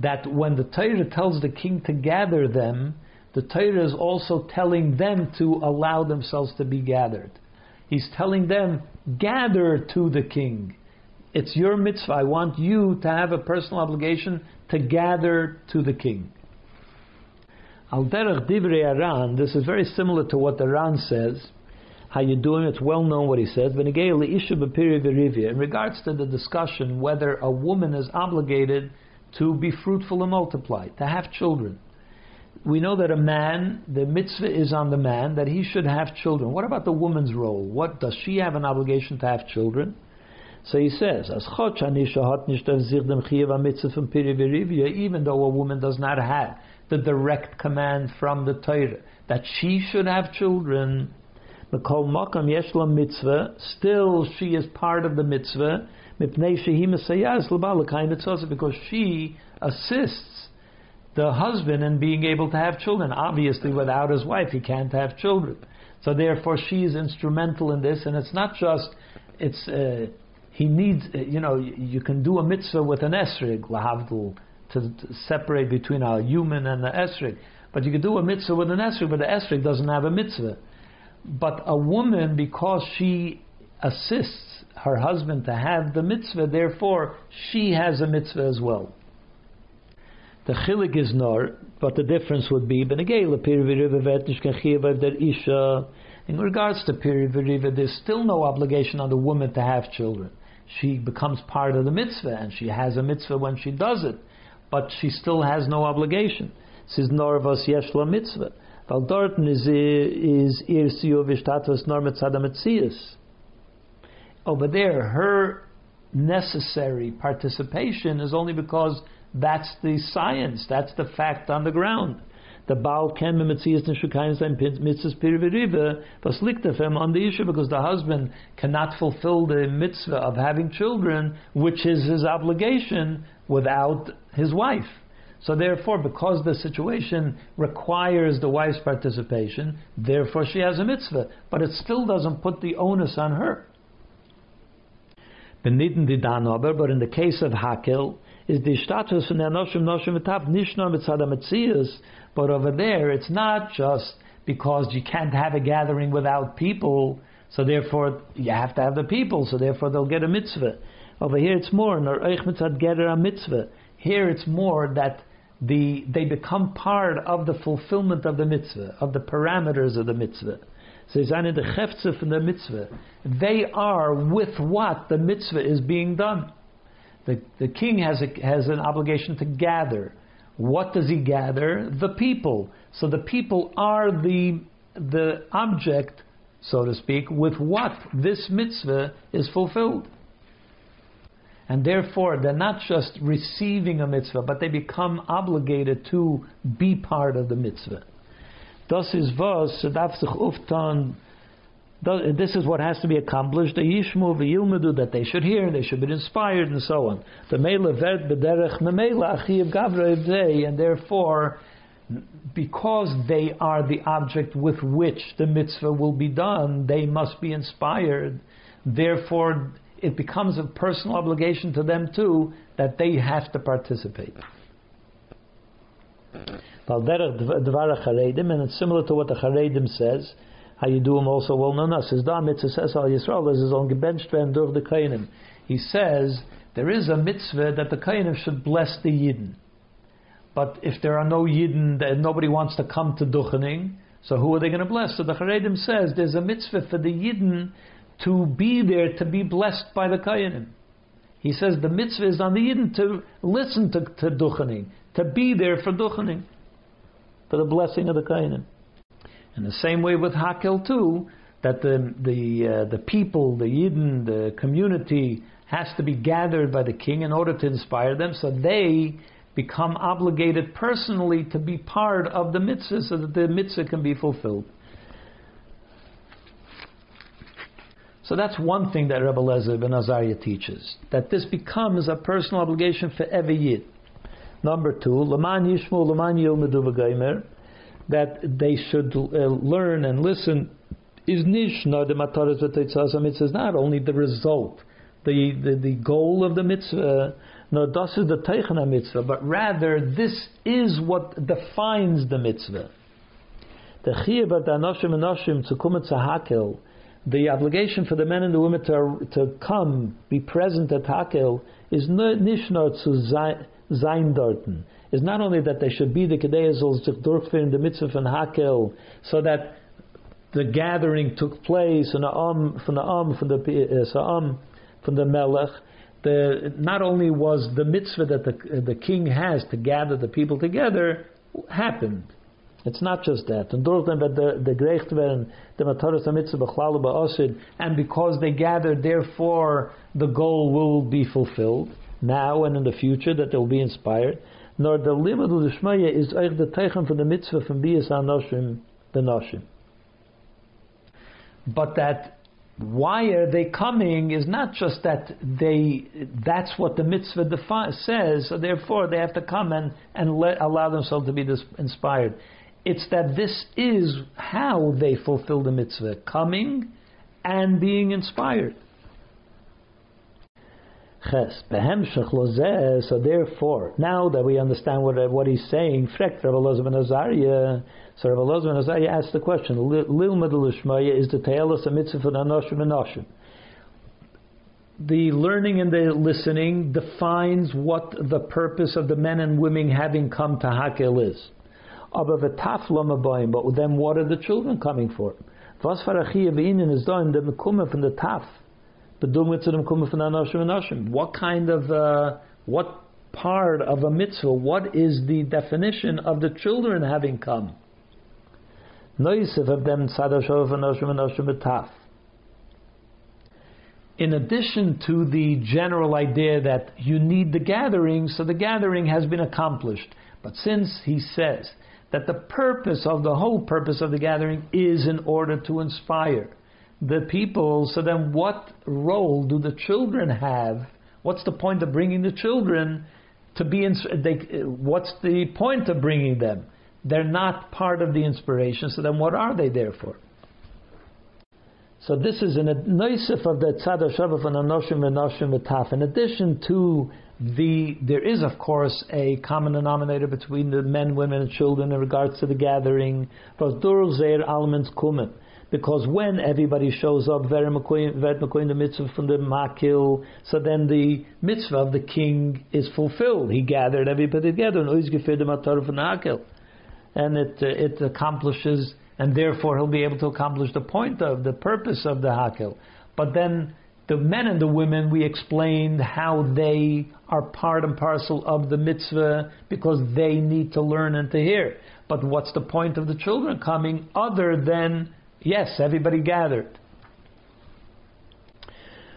that when the Torah tells the king to gather them, the Torah is also telling them to allow themselves to be gathered. He's telling them, gather to the king. It's your mitzvah. I want you to have a personal obligation to gather to the king. Al derech divrei Aran, this is very similar to what the Ran says. How you doing? It's well known what he says. In regards to the discussion whether a woman is obligated to be fruitful and multiply, to have children. We know that a man, the mitzvah is on the man that he should have children. What about the woman's role? What does she have an obligation to have children? So he says, as even though a woman does not have the direct command from the Torah that she should have children. Mitzvah, still she is part of the mitzvah, because she assists the husband in being able to have children. Obviously, without his wife, he can't have children. So therefore, she is instrumental in this, and it's not just it's uh, he needs. Uh, you know, you can do a mitzvah with an esrig lahavdul to, to, separate between a human and the esrig. But you can do a mitzvah with an esrig, but the esrig doesn't have a mitzvah. But a woman, because she assists her husband to have the mitzvah, therefore she has a mitzvah as well. The chilik is nor, but the difference would be in regards to piri there's still no obligation on the woman to have children. She becomes part of the mitzvah, and she has a mitzvah when she does it but she still has no obligation. Says Norvas Yeshla Mitzvah. Weil dorten is is ihr siu vishtatvas. Over there, her necessary participation is only because that's the science, that's the fact on the ground. The Baal can be mitzias neshukayim sein mitzvahs piriviriva, was liegt auf on the issue because the husband cannot fulfill the mitzvah of having children, which is his obligation, without his wife. So therefore, because the situation requires the wife's participation, therefore she has a mitzvah. But it still doesn't put the onus on her. But in the case of Hakel, is the status von der Noshim Noshim V'tav nur mit but over there it's not just because you can't have a gathering without people, so therefore you have to have the people, so therefore they'll get a mitzvah. Over here it's more, nor eich mitzad a mitzvah. Here it's more that the, they become part of the fulfillment of the mitzvah, of the parameters of the the the mitzvah. They are with what the mitzvah is being done. The, the king has, a, has an obligation to gather. What does he gather? The people. So the people are the, the object, so to speak, with what this mitzvah is fulfilled. And therefore, they're not just receiving a mitzvah, but they become obligated to be part of the mitzvah. Das is was, darf sich auftan, this is what has to be accomplished. The yishmu v'yilmedu that they should hear, they should be inspired, and so on. The mele vert bederech memela achiv gavra and therefore because they are the object with which the mitzvah will be done, they must be inspired. Therefore, it becomes a personal obligation to them too that they have to participate. And it's similar to what the Charedim says. Them also well known us. His mitzvah says Al Yisrael is his own gebenched durch the Kainim. He says there is a mitzvah that the Kainim should bless the Yidden. But if there are no Yidden, then nobody wants to come to Duchening, so who are they going to bless? So the Charedim says there's a mitzvah for the Yidden to be there to be blessed by the Kainim. He says the mitzvah is on the Yidden to listen to, to Duchening, to be there for Duchening, for the blessing of the Kainim. In the same way with Hakel too, that the the uh, the people, the Yidden, the community has to be gathered by the king in order to inspire them, so they become obligated personally to be part of the mitzvah, so that the mitzvah can be fulfilled. So that's one thing that Rebbe Lezer ben Azariah teaches, that this becomes a personal obligation for every Yid. Number two, Laman Yishmu, Laman Yilmedu that they should uh, learn and listen is nishna the mataras v'teitzas mitzvah is not only the result, the, the, the goal of the mitzvah, no das is the teichana mitzvah, but rather this is what defines the mitzvah. The chiyah but anoshim anoshim tzukumet hakel, the obligation for the men and the women to, to come, be present at hakel, is nishna zu sein dorten is not only that they should be the Kedeyazol Durchführen, the mitzvah von Hakel, so that the gathering took place and the Am, from the Am, from the uh, from the Melech. The, not only was the mitzvah that the, the king has to gather the people together happened. It's not just that. And the the gerecht werden the mataras mitzvah b'chlal ba'osid, and because they gathered, therefore the goal will be fulfilled now and in the future that they will be inspired nor the limud l'shmaya is eich the teichen for the mitzvah from bias anoshim the noshim. But that why are they coming is not just that they that's what the mitzvah defi- says, so therefore they have to come and, and let, allow themselves to be dis- inspired. It's that this is how they fulfill the mitzvah, coming and being inspired. Ches. So therefore, now that we understand what, what he's saying, Frek Rabbi Loza ben Azariah, so Rabbi Loza ben Azariah asked the question, Lil Medalishmaya is the Te'elas a mitzvah for Anoshim and. The learning and the listening defines what the purpose of the men and women having come to Hakel is. But then what are the children coming for? Was is done the mekumen from the taf what kind of uh, what part of a mitzvah? What is the definition of the children having come? In addition to the general idea that you need the gathering, so the gathering has been accomplished. But since he says that the purpose of the whole purpose of the gathering is in order to inspire, the people. So then, what role do the children have? What's the point of bringing the children to be? In, they, what's the point of bringing them? They're not part of the inspiration. So then, what are they there for? So this is an noisif of the tzad shavah and anoshim and etaf. In addition to the, there is of course a common denominator between the men, women, and children in regards to the gathering. Because zeir almens kumen because when everybody shows up, makoin the mitzvah from the makil, so then the mitzvah of the king is fulfilled. He gathered everybody together, and and it uh, it accomplishes, and therefore he'll be able to accomplish the point of the purpose of the Hakel. But then the men and the women, we explained how they are part and parcel of the mitzvah because they need to learn and to hear. But what's the point of the children coming other than Yes, everybody gathered.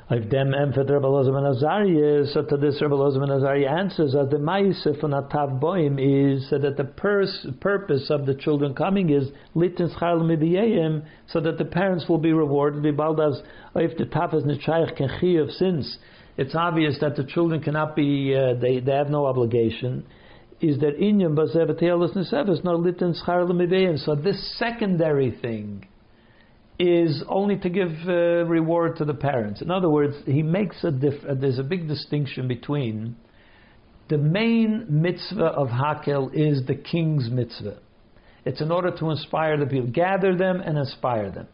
If them emphasis Rabbi Elazar ben Azariah, so to this Rabbi Elazar ben Azariah answers that the ma'isif on Atav Boim is that the pers- purpose of the children coming is litin schal midiyim, so that the parents will be rewarded. Bibaldas if the tafas is nechayich kenchiv, since it's obvious that the children cannot be, uh, they, they have no obligation is that inyam bazevatelis neseves no litin schar So this secondary thing is only to give uh, reward to the parents. In other words, he makes a diff- uh, there's a big distinction between the main mitzvah of Hakel is the king's mitzvah. It's in order to inspire the people, gather them and inspire them.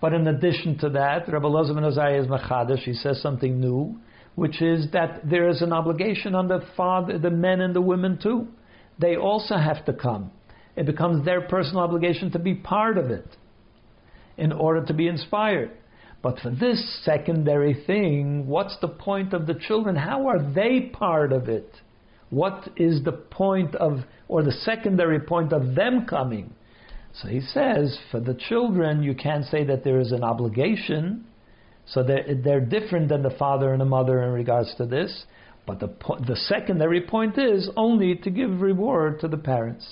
But in addition to that, Rabbi Loza ben is Machadash, he says something new, which is that there is an obligation on the father, the men and the women too. They also have to come. It becomes their personal obligation to be part of it in order to be inspired. But for this secondary thing, what's the point of the children? How are they part of it? What is the point of, or the secondary point of them coming? So he says, for the children, you can't say that there is an obligation. So they're, they're different than the father and the mother in regards to this. But the, the secondary point is only to give reward to the parents.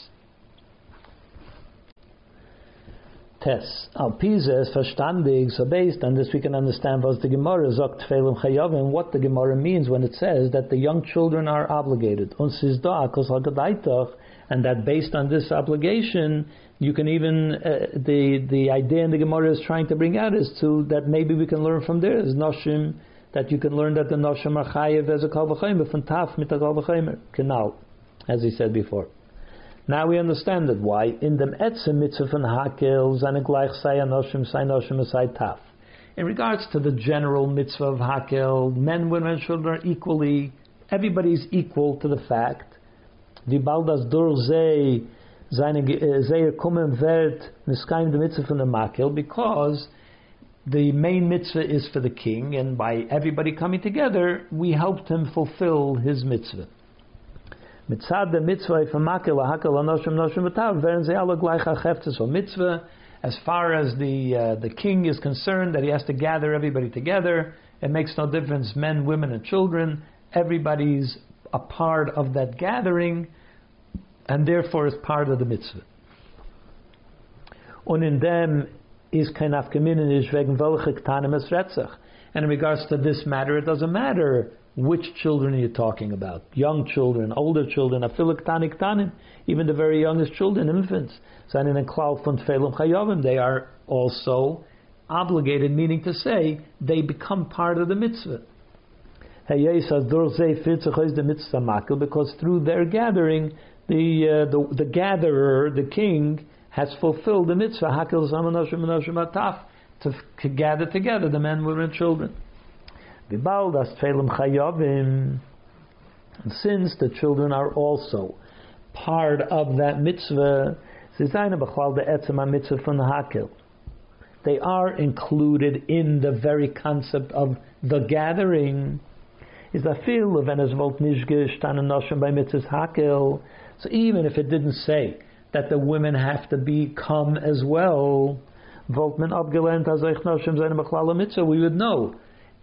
Tess. Al Pisa is verstandig, so based on this we can understand what the Gemara sagt Tfelim Chayavim, and what the Gemara means when it says that the young children are obligated. And that based on this obligation, you can even, uh, the, the idea in the Gemara is trying to bring out is to, that maybe we can learn from there, is Noshim, that you can learn that the Noshim are Chayev as a Kal V'chaymer, from Taf mit Kal Kenal, as he said before. Now we understand it. Why? In the etzem mitzvah von hakel zane gleich sei anoshim sei noshim sei taf. In regards to the general mitzvah of hakel, men, women, and children are equally, Everybody is equal to the fact. Bald das the mitzvah the because the main mitzvah is for the king, and by everybody coming together, we helped him fulfill his mitzvah. Mitzvah anoshim noshim alle gleich mitzvah. As far as the uh, the king is concerned, that he has to gather everybody together. It makes no difference, men, women, and children. Everybody's a part of that gathering, and therefore is part of the mitzvah. Und in dem is kein Afgeminen is wegen welche Ktanim es And in regards to this matter, it doesn't matter which children are you talking about? Young children, older children, afilik tanim, even the very youngest children, infants. So in a cloud from chayovim, they are also obligated, meaning to say they become part of the mitzvah. Because through their gathering, the, uh, the, the gatherer, the king, has fulfilled the mitzvah to, to gather together the men, women, and children. Chayovim. Since the children are also part of that mitzvah, they are included in the very concept of the gathering. Is a feel of by. So even if it didn't say that the women have to be come as well, Abgelent Azeich Noshim Mitzvah, we would know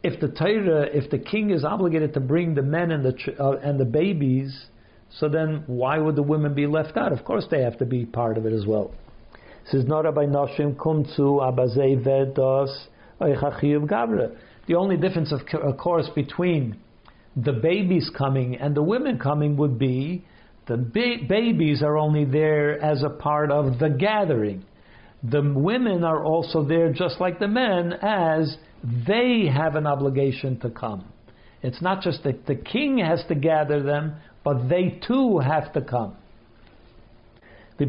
if the Torah, if the king is obligated to bring the men and the uh, and the babies, so then why would the women be left out? Of course, they have to be part of it as well. Abazei Vedos Gavra. The only difference, of, of course, between the babies coming and the women coming would be the ba- babies are only there as a part of the gathering. The women are also there just like the men as they have an obligation to come. It's not just that the king has to gather them, but they too have to come. The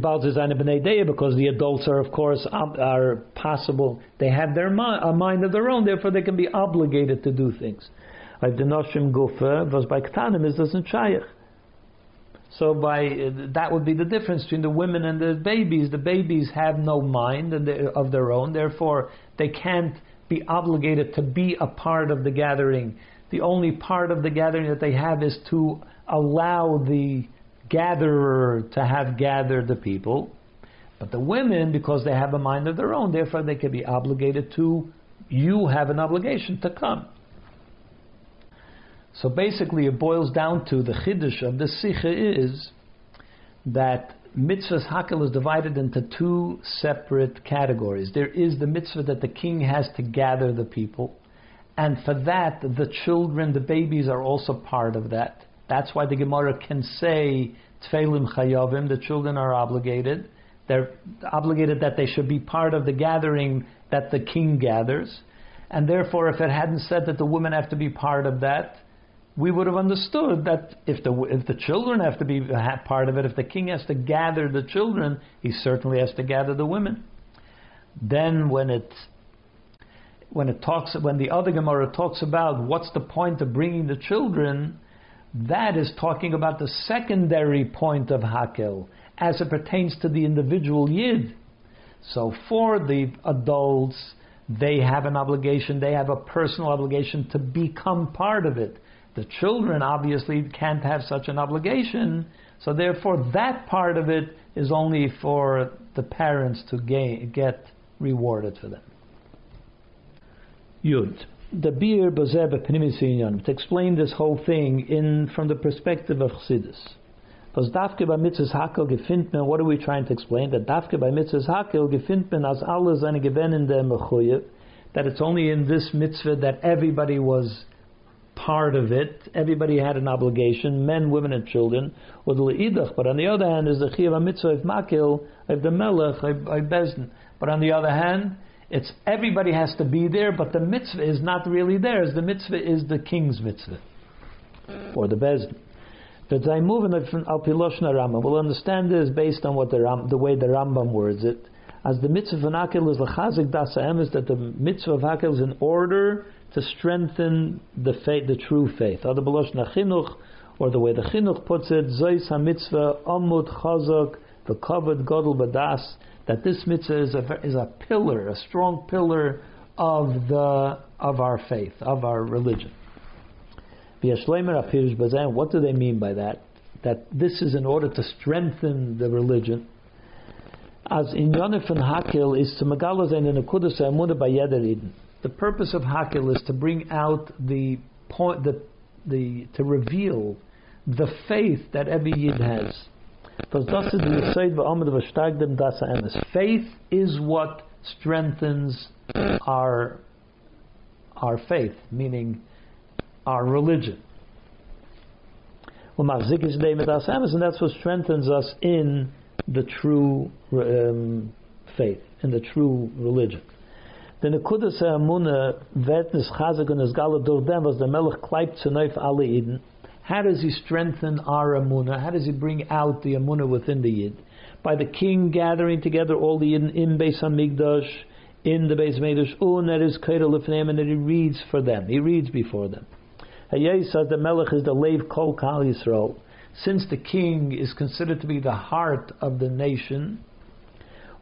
because the adults are, of course, are possible. They have their mind, a mind of their own, therefore they can be obligated to do things. Like the Noshim Gufa was by Ktanim is doesn't shaykh. So by that would be the difference between the women and the babies. The babies have no mind of their own, therefore they can't be obligated to be a part of the gathering. The only part of the gathering that they have is to allow the gatherer to have gathered the people. But the women, because they have a mind of their own, therefore they can be obligated to, you have an obligation to come. So basically, it boils down to the chiddush of the sikha is that mitzvahs hakel is divided into two separate categories. There is the mitzvah that the king has to gather the people, and for that, the children, the babies, are also part of that. That's why the Gemara can say Tfeilim Chayovim, the children are obligated. They're obligated that they should be part of the gathering that the king gathers. And therefore, if it hadn't said that the women have to be part of that, we would have understood that if the if the children have to be part of it, if the king has to gather the children, he certainly has to gather the women. Then, when it when it talks when the other Gemara talks about what's the point of bringing the children, that is talking about the secondary point of Hakel as it pertains to the individual Yid. So for the adults, they have an obligation, they have a personal obligation to become part of it. The children obviously can't have such an obligation, so therefore that part of it is only for the parents to gain, get rewarded for them. Yud. The beer to explain this whole thing in from the perspective of Chassidus. Was dafke bei mitzvahs hakel gefindt man, what are we trying to explain? That dafke bei mitzvahs hakel gefindt man as alle seine in der mechuyev, that it's only in this mitzvah that everybody was part of it. Everybody had an obligation, men, women, and children. But on the other hand, is the chiyav mitzvah of makil of the melech of Beis Din. But on the other hand, it's everybody has to be there, but the mitzvah is not really theirs. The mitzvah is the king's mitzvah mm. or the Beis Din. The Zaymuv and Al Piloshna Rambam. We'll understand this based on what the Ram, the way the Rambam words it. As the mitzvah of Hakel is lechazik dasa is that the mitzvah of Hakel is in order to strengthen the faith, the true faith. Or the Beloshna Chinuch, or the way the Chinuch puts it, Zois HaMitzvah Amud Chazak V'Kavod Godel Badas, that this mitzvah is a, is a pillar, a strong pillar of the of our faith, of our religion. What do they mean by that? That this is in order to strengthen the religion. As in Yonif and Hakel is to Megalazain and Akudas Amuda by Eden. The purpose of Hakel is to bring out the point, the, the, to reveal the faith that every Yid has. Faith is what strengthens our our faith, meaning our religion. And that's what strengthens us in the true um, faith, in the true religion. The Nekudas Amuna und gala durch dem, was der Melech zu neuf alle How does he strengthen our Amuna? How does he bring out the Amuna within the Yid? By the king gathering together all the Yidden in Beis Hamikdash, in the Beis Medrash, un that is Kedel Lifneim, and that he reads for them. He reads before them. Hayesa, the Melech is the Lev Kol Kal Yisrael. Since the king is considered to be the heart of the nation,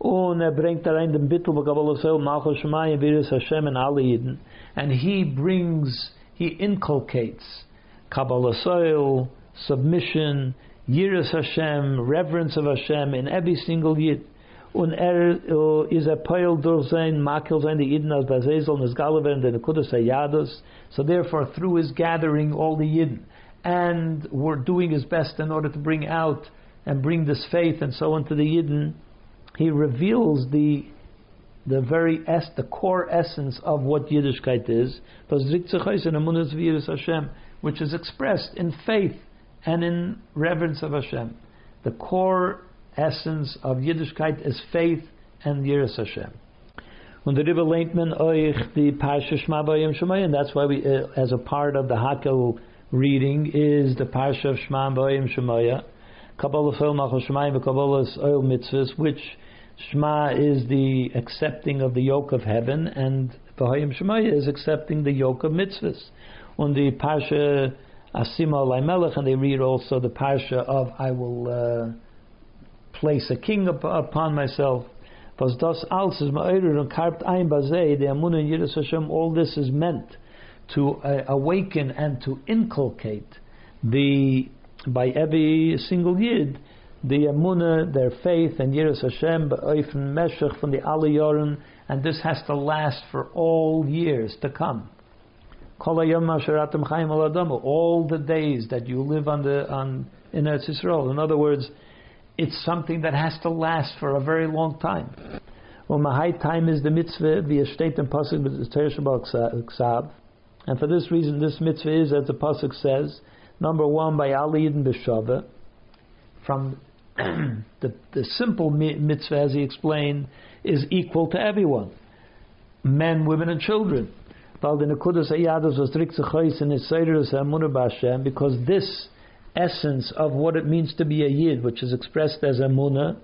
und er bringt rein den Bittel Malchus Shemayim Virus Hashem and alle Yidden, and he brings, he inculcates Kabbalah soil, submission, Yiras Hashem, reverence of Hashem in every single Yid. Und er is a peil durch sein Makel sein die Yidden als Bazezel und es Galaver the Nekudas Hayados. So therefore, through his gathering all the Yidden, and we're doing his best in order to bring out and bring this faith and so on to the Yidden, he reveals the the very es, the core essence of what Yiddishkeit is, which is expressed in faith and in reverence of Hashem. The core essence of Yiddishkeit is faith and Yiras Hashem. Und der Rebbe die Parsha. That's why we, uh, as a part of the Hakel reading, is the Parsha of Shema Bayim Shemayim. Kabbalah Fel Machal Shemayim Kabbalah Oil Mitzvahs, which Shema is the accepting of the yoke of heaven, and Bahayim Shemaya is accepting the yoke of mitzvahs. On the Parsha Asima Laimelech, and they read also the Parsha of I will uh, place a king up, upon myself. All this is meant to uh, awaken and to inculcate the by every single Yid the Amunah, their faith, and Yiras Hashem, Ba'oifen Meshach from the Ali and this has to last for all years to come. All the days that you live on the on in Eretz Yisrael. In other words, it's something that has to last for a very long time. Well, my high time is the mitzvah via state and pasuk with the And for this reason, this mitzvah is, as the pasuk says, Number one, by Ali ibn Bishava, from the, the simple mitzvah, as he explained, is equal to everyone men, women, and children. Because this essence of what it means to be a yid, which is expressed as amuna,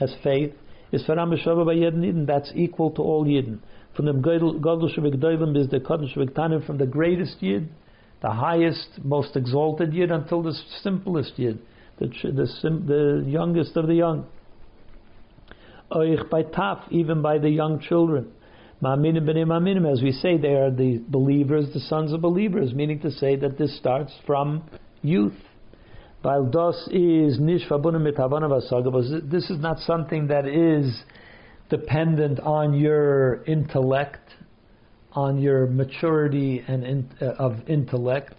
as faith, is faram yidden. That's equal to all yidden. From the gadol from the greatest yid, the highest, most exalted yid, until the simplest yid, the the, the youngest of the young. Oich by taf, even by the young children. Ma'aminim ma'aminim, as we say, they are the believers, the sons of believers, meaning to say that this starts from youth. While dos is nish this is not something that is dependent on your intellect, on your maturity and in, uh, of intellect.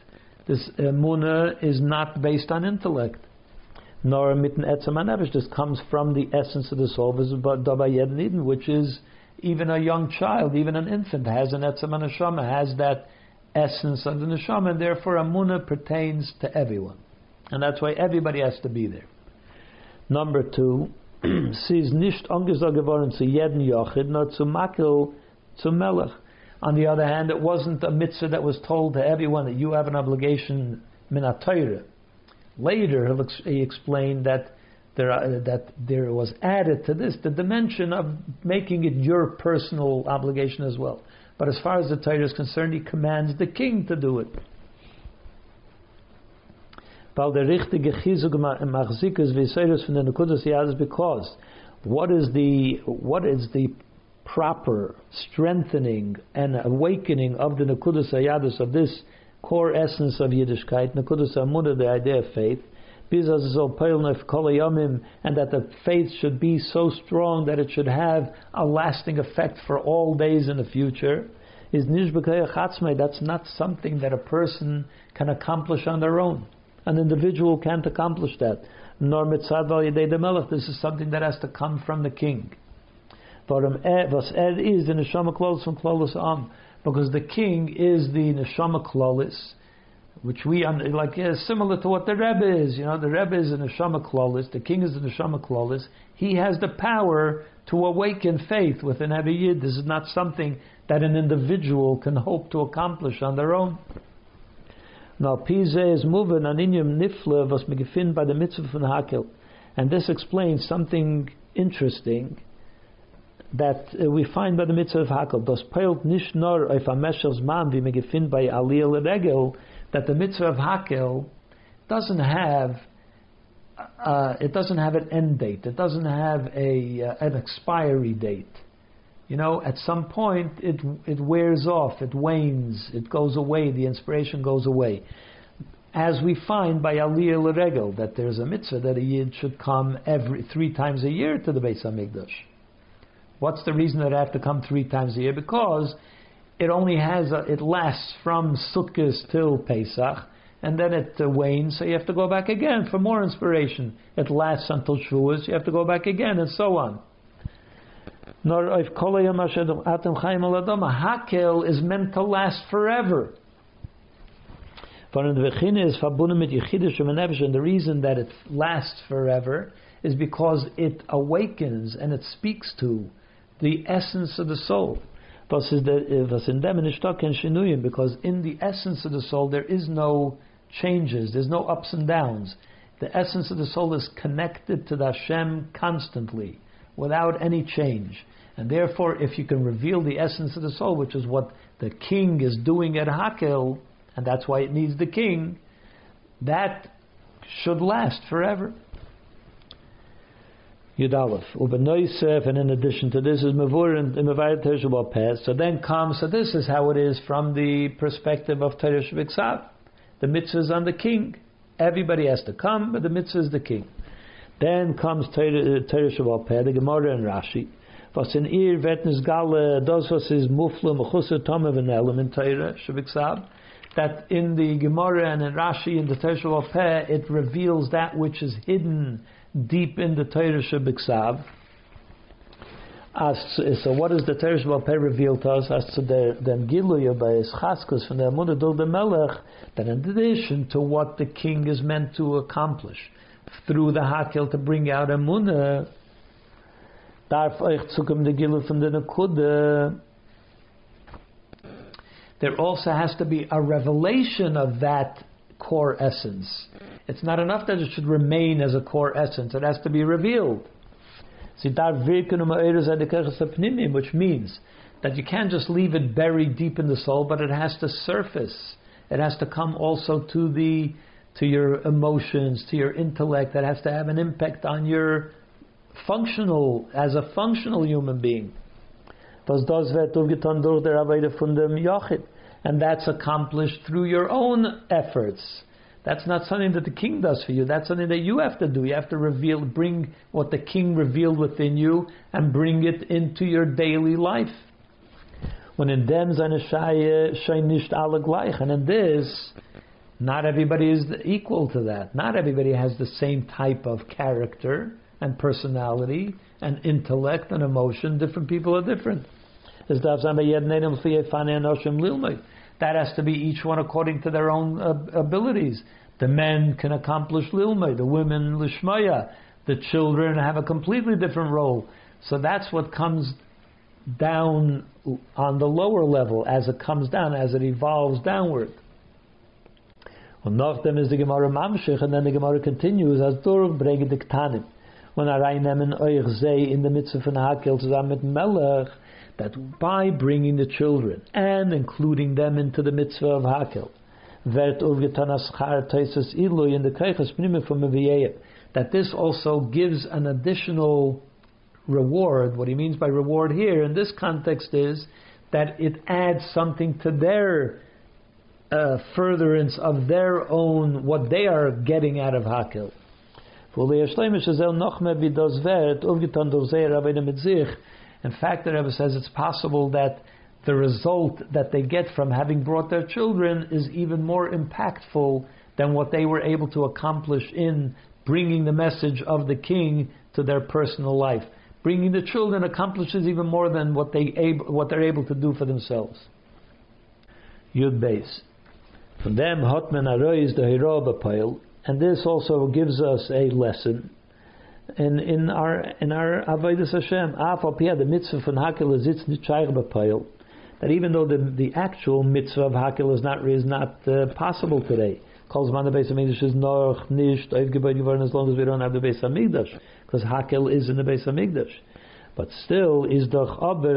This emuna is not based on intellect. Nor mitten etzem This comes from the essence of the soul, which is even a young child, even an infant, has an etzem neshama, has that essence of the neshama, and therefore amuna pertains to everyone, and that's why everybody has to be there. Number two, sie ist nicht geworden zu jeden Yochid, nur zu Makel, zu Melech. On the other hand, it wasn't a mitzvah that was told to everyone that you have an obligation minatayra. Later, he explained that there are, that there was added to this the dimension of making it your personal obligation as well. But as far as the Torah is concerned, he commands the king to do it. Because what is the what is the proper strengthening and awakening of the Nekudas Ayadis of this core essence of Yiddishkeit, Nekudas Amudah, the idea of faith, and that the faith should be so strong that it should have a lasting effect for all days in the future, is that's not something that a person can accomplish on their own. An individual can't accomplish that. Nor mitzad melech. This is something that has to come from the king. Was er is the neshama klolis from klolis am, because the king is the neshama klolis which we like is similar to what the Rebbe is. You know, the Rebbe is an neshama klolis, the king is an neshama klolis. He has the power to awaken faith within every yid. This is not something that an individual can hope to accomplish on their own. Now, Pise is moving an inyum nifle was me by the mitzvah von Hakel, and this explains something interesting that uh, we find by the mitzvah of Hakel. Das peilt nicht nur auf a mesher's man, wie me by aliyah regel, that the mitzvah of Hakel doesn't have uh, it doesn't have an end date. It doesn't have a uh, an expiry date. You know, at some point it it wears off, it wanes, it goes away, the inspiration goes away. As we find by Aliyah L'Regel, that there's a mitzvah that a yid should come every three times a year to the Beis Hamikdash. What's the reason that I have to come three times a year? Because it only has a, it lasts from Sukkot till Pesach, and then it uh, wanes. So you have to go back again for more inspiration. It lasts until Shavuos. You have to go back again, and so on. Hakel is meant to last forever. And the reason that it lasts forever is because it awakens and it speaks to the essence of the soul because in the essence of the soul there is no changes, there's no ups and downs. The essence of the soul is connected to the Hashem constantly, without any change. And therefore, if you can reveal the essence of the soul, which is what the king is doing at Hakel, and that's why it needs the king, that should last forever. Yudalef. Ubenoisef, and in addition to this is Mavur and Mavayat Tershabal Pes. So then comes, so this is how it is from the perspective of Teresh Viksav. The mitzvah is on the king. Everybody has to come, but the mitzvah is the king. Then comes Teresh uh, Shabal Peh, the Gemara and Rashi. Was in ihr vetnes gale das was is mufle mechusse tome venelem in Teire Shabiksav that in the Gemara and in Rashi in the Teresh Peh it reveals that which is hidden deep in the Torah Shebiksav. As, so what is the Teresh Peh revealed to us as to the then Giluya by his Chaskus from the Amunah the Melech, that in addition to what the king is meant to accomplish through the Hakel to bring out Amunah, darf euch Gilu from the there also has to be a revelation of that core essence. It's not enough that it should remain as a core essence, it has to be revealed. Which means that you can't just leave it buried deep in the soul, but it has to surface. It has to come also to the to your emotions, to your intellect. That has to have an impact on your functional as a functional human being. And that's accomplished through your own efforts. That's not something that the king does for you. That's something that you have to do. You have to reveal, bring what the king revealed within you and bring it into your daily life. When in dem nicht alle gleich. And in this, not everybody is equal to that. Not everybody has the same type of character and personality and intellect and emotion. Different people are different. That has to be each one according to their own uh, abilities. The men can accomplish lilmay, the women lishmaya, the children have a completely different role. So that's what comes down on the lower level as it comes down, as it evolves downward. Und nach dem ist die Gemara Mamshich, and then the Gemara continues, as Dorf bringe the Ktanim. When I reinnehmen euch sei in the mitzvah von Hakel zusammen mit Melech, that by bringing the children and including them into the mitzvah of Hakel, that this also gives an additional reward. What he means by reward here in this context is that it adds something to their uh, furtherance of their own, what they are getting out of Hakel. In fact, the Rebbe says it's possible that the result that they get from having brought their children is even more impactful than what they were able to accomplish in bringing the message of the king to their personal life. Bringing the children accomplishes even more than what they what they're able to do for themselves. Yud base. From them, Hotman Arois the Hiroba and this also gives us a lesson in in our in our avodas Hashem. Pia the mitzvah von hakel is it's b'payil. That even though the the actual mitzvah of hakel is not is not uh, possible today. Calls man the Beis Hamikdash is noch nicht as long as we don't have the Beis Hamikdash because hakel is in the Beis Hamikdash. But still is doch aber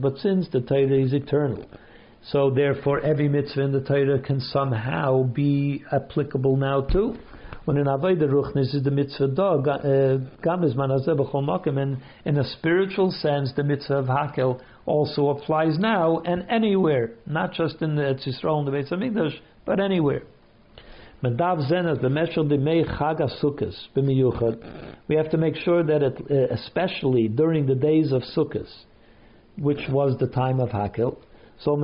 but since the Torah is eternal. So therefore every mitzvah in the Torah can somehow be applicable now too when in Avodah Ruchnis is the mitzvah dog, uh, gam is and in a spiritual sense, the mitzvah of Hakel also applies now and anywhere, not just in the Yisrael and the Beit Hamikdash, but anywhere. We have to make sure that, it, uh, especially during the days of Sukkot, which was the time of Hakel, so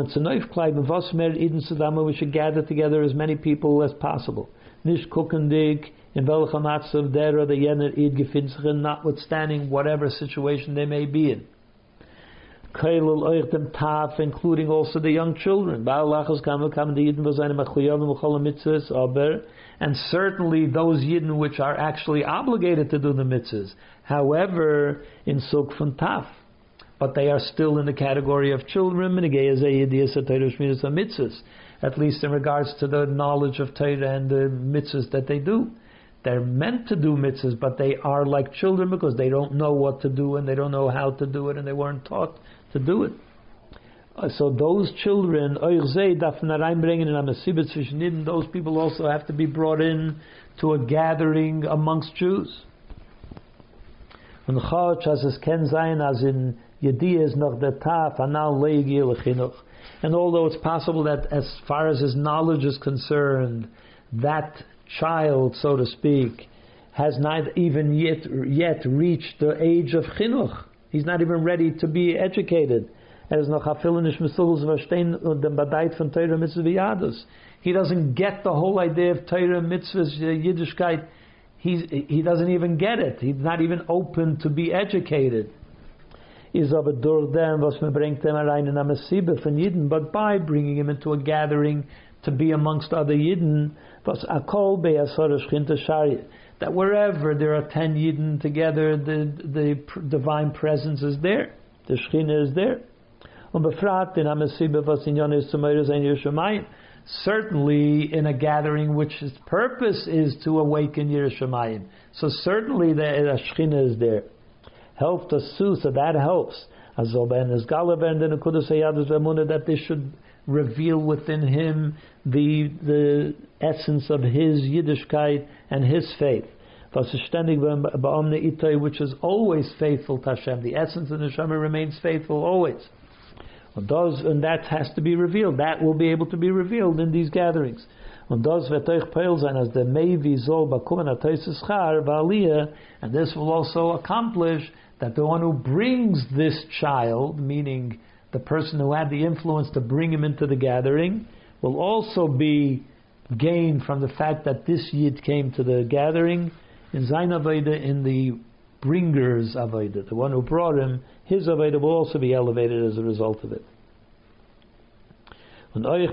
we should gather together as many people as possible nicht kukendig, in welchem matzav der oder jener id gefindt notwithstanding whatever situation they may be in. Kailul euch dem Taf, including also the young children. Ba'alachos kam kam the Yidden was eine machuyavim uchol mitzvahs, aber, and certainly those Yidden which are actually obligated to do the mitzvahs. However, in Suk von Taf, but they are still in the category of children, mitzvahs at least in regards to the knowledge of Torah and the mitzvahs that they do. They're meant to do mitzvahs, but they are like children because they don't know what to do and they don't know how to do it and they weren't taught to do it. Uh, so those children, those people also have to be brought in to a gathering amongst Jews. As in anal. And although it's possible that as far as his knowledge is concerned, that child, so to speak, has not even yet yet reached the age of chinuch. He's not even ready to be educated. Er He doesn't get the whole idea of Torah mitzvahs, Yiddishkeit. He's, he doesn't even get it. He's not even open to be educated. Is aber durch dem, was man bringt them allein in Amasibe von Yidden, but by bringing him into a gathering to be amongst other Yidden, was akol be'asar shari, that wherever there are ten Yidden together, the, the divine presence is there, the Shechina is there. Und befragt in Amasibe, was in Yonis Sumayr ein Yerushalayim, certainly in a gathering which its purpose is to awaken Yiras Shamayim. So certainly the, the is there helped us too, so that helps. That they should reveal within him the the essence of his Yiddishkeit and his faith. Which is always faithful to Hashem. The essence of the Neshama remains faithful always. And, that has to be revealed. That will be able to be revealed in these gatherings. And this will also accomplish that the one who brings this child, meaning the person who had the influence to bring him into the gathering, will also be gained from the fact that this yid came to the gathering in Zain Aveda, in the bringer's Aveda, the one who brought him, his Aveda will also be elevated as a result of it. Äh, äh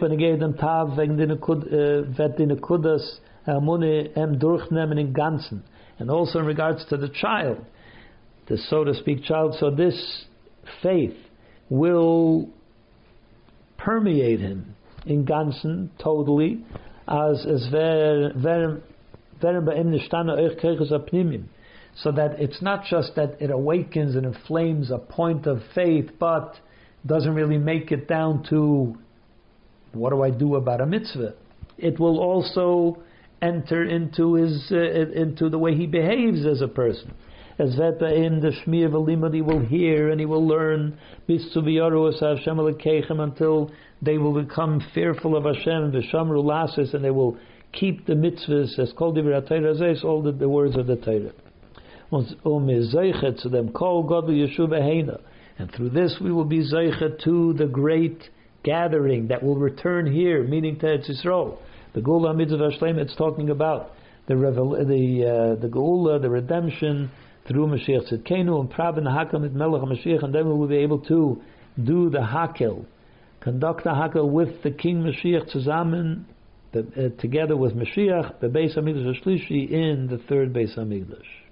ähm, im Ganzen. And also in regards to the child, the so to speak child. So this faith will permeate him in ganzen totally as as so that it's not just that it awakens and inflames a point of faith, but doesn't really make it down to what do I do about a mitzvah. It will also enter into his uh, into the way he behaves as a person as Veta in the Shmir Velimud he will hear and he will learn bis to Hashem until they will become fearful of Hashem, Vishamru Lasis, and they will keep the mitzvahs as called the all the, the words of the Torah. to them call God Yeshua and through this we will be zeichet to the great gathering that will return here, meaning to Yisrael. The Gula Mitzvah Shlem it's talking about the revel- the uh, the Geula, the redemption, through Mashiach Tzidkenu and Prab and Hakel mit Melech Mashiach, and then we will be able to do the Hakel, conduct the Hakel with the King Mashiach zusammen, uh, together with Mashiach, the Beis Hamikdash in the third Beis Hamikdash.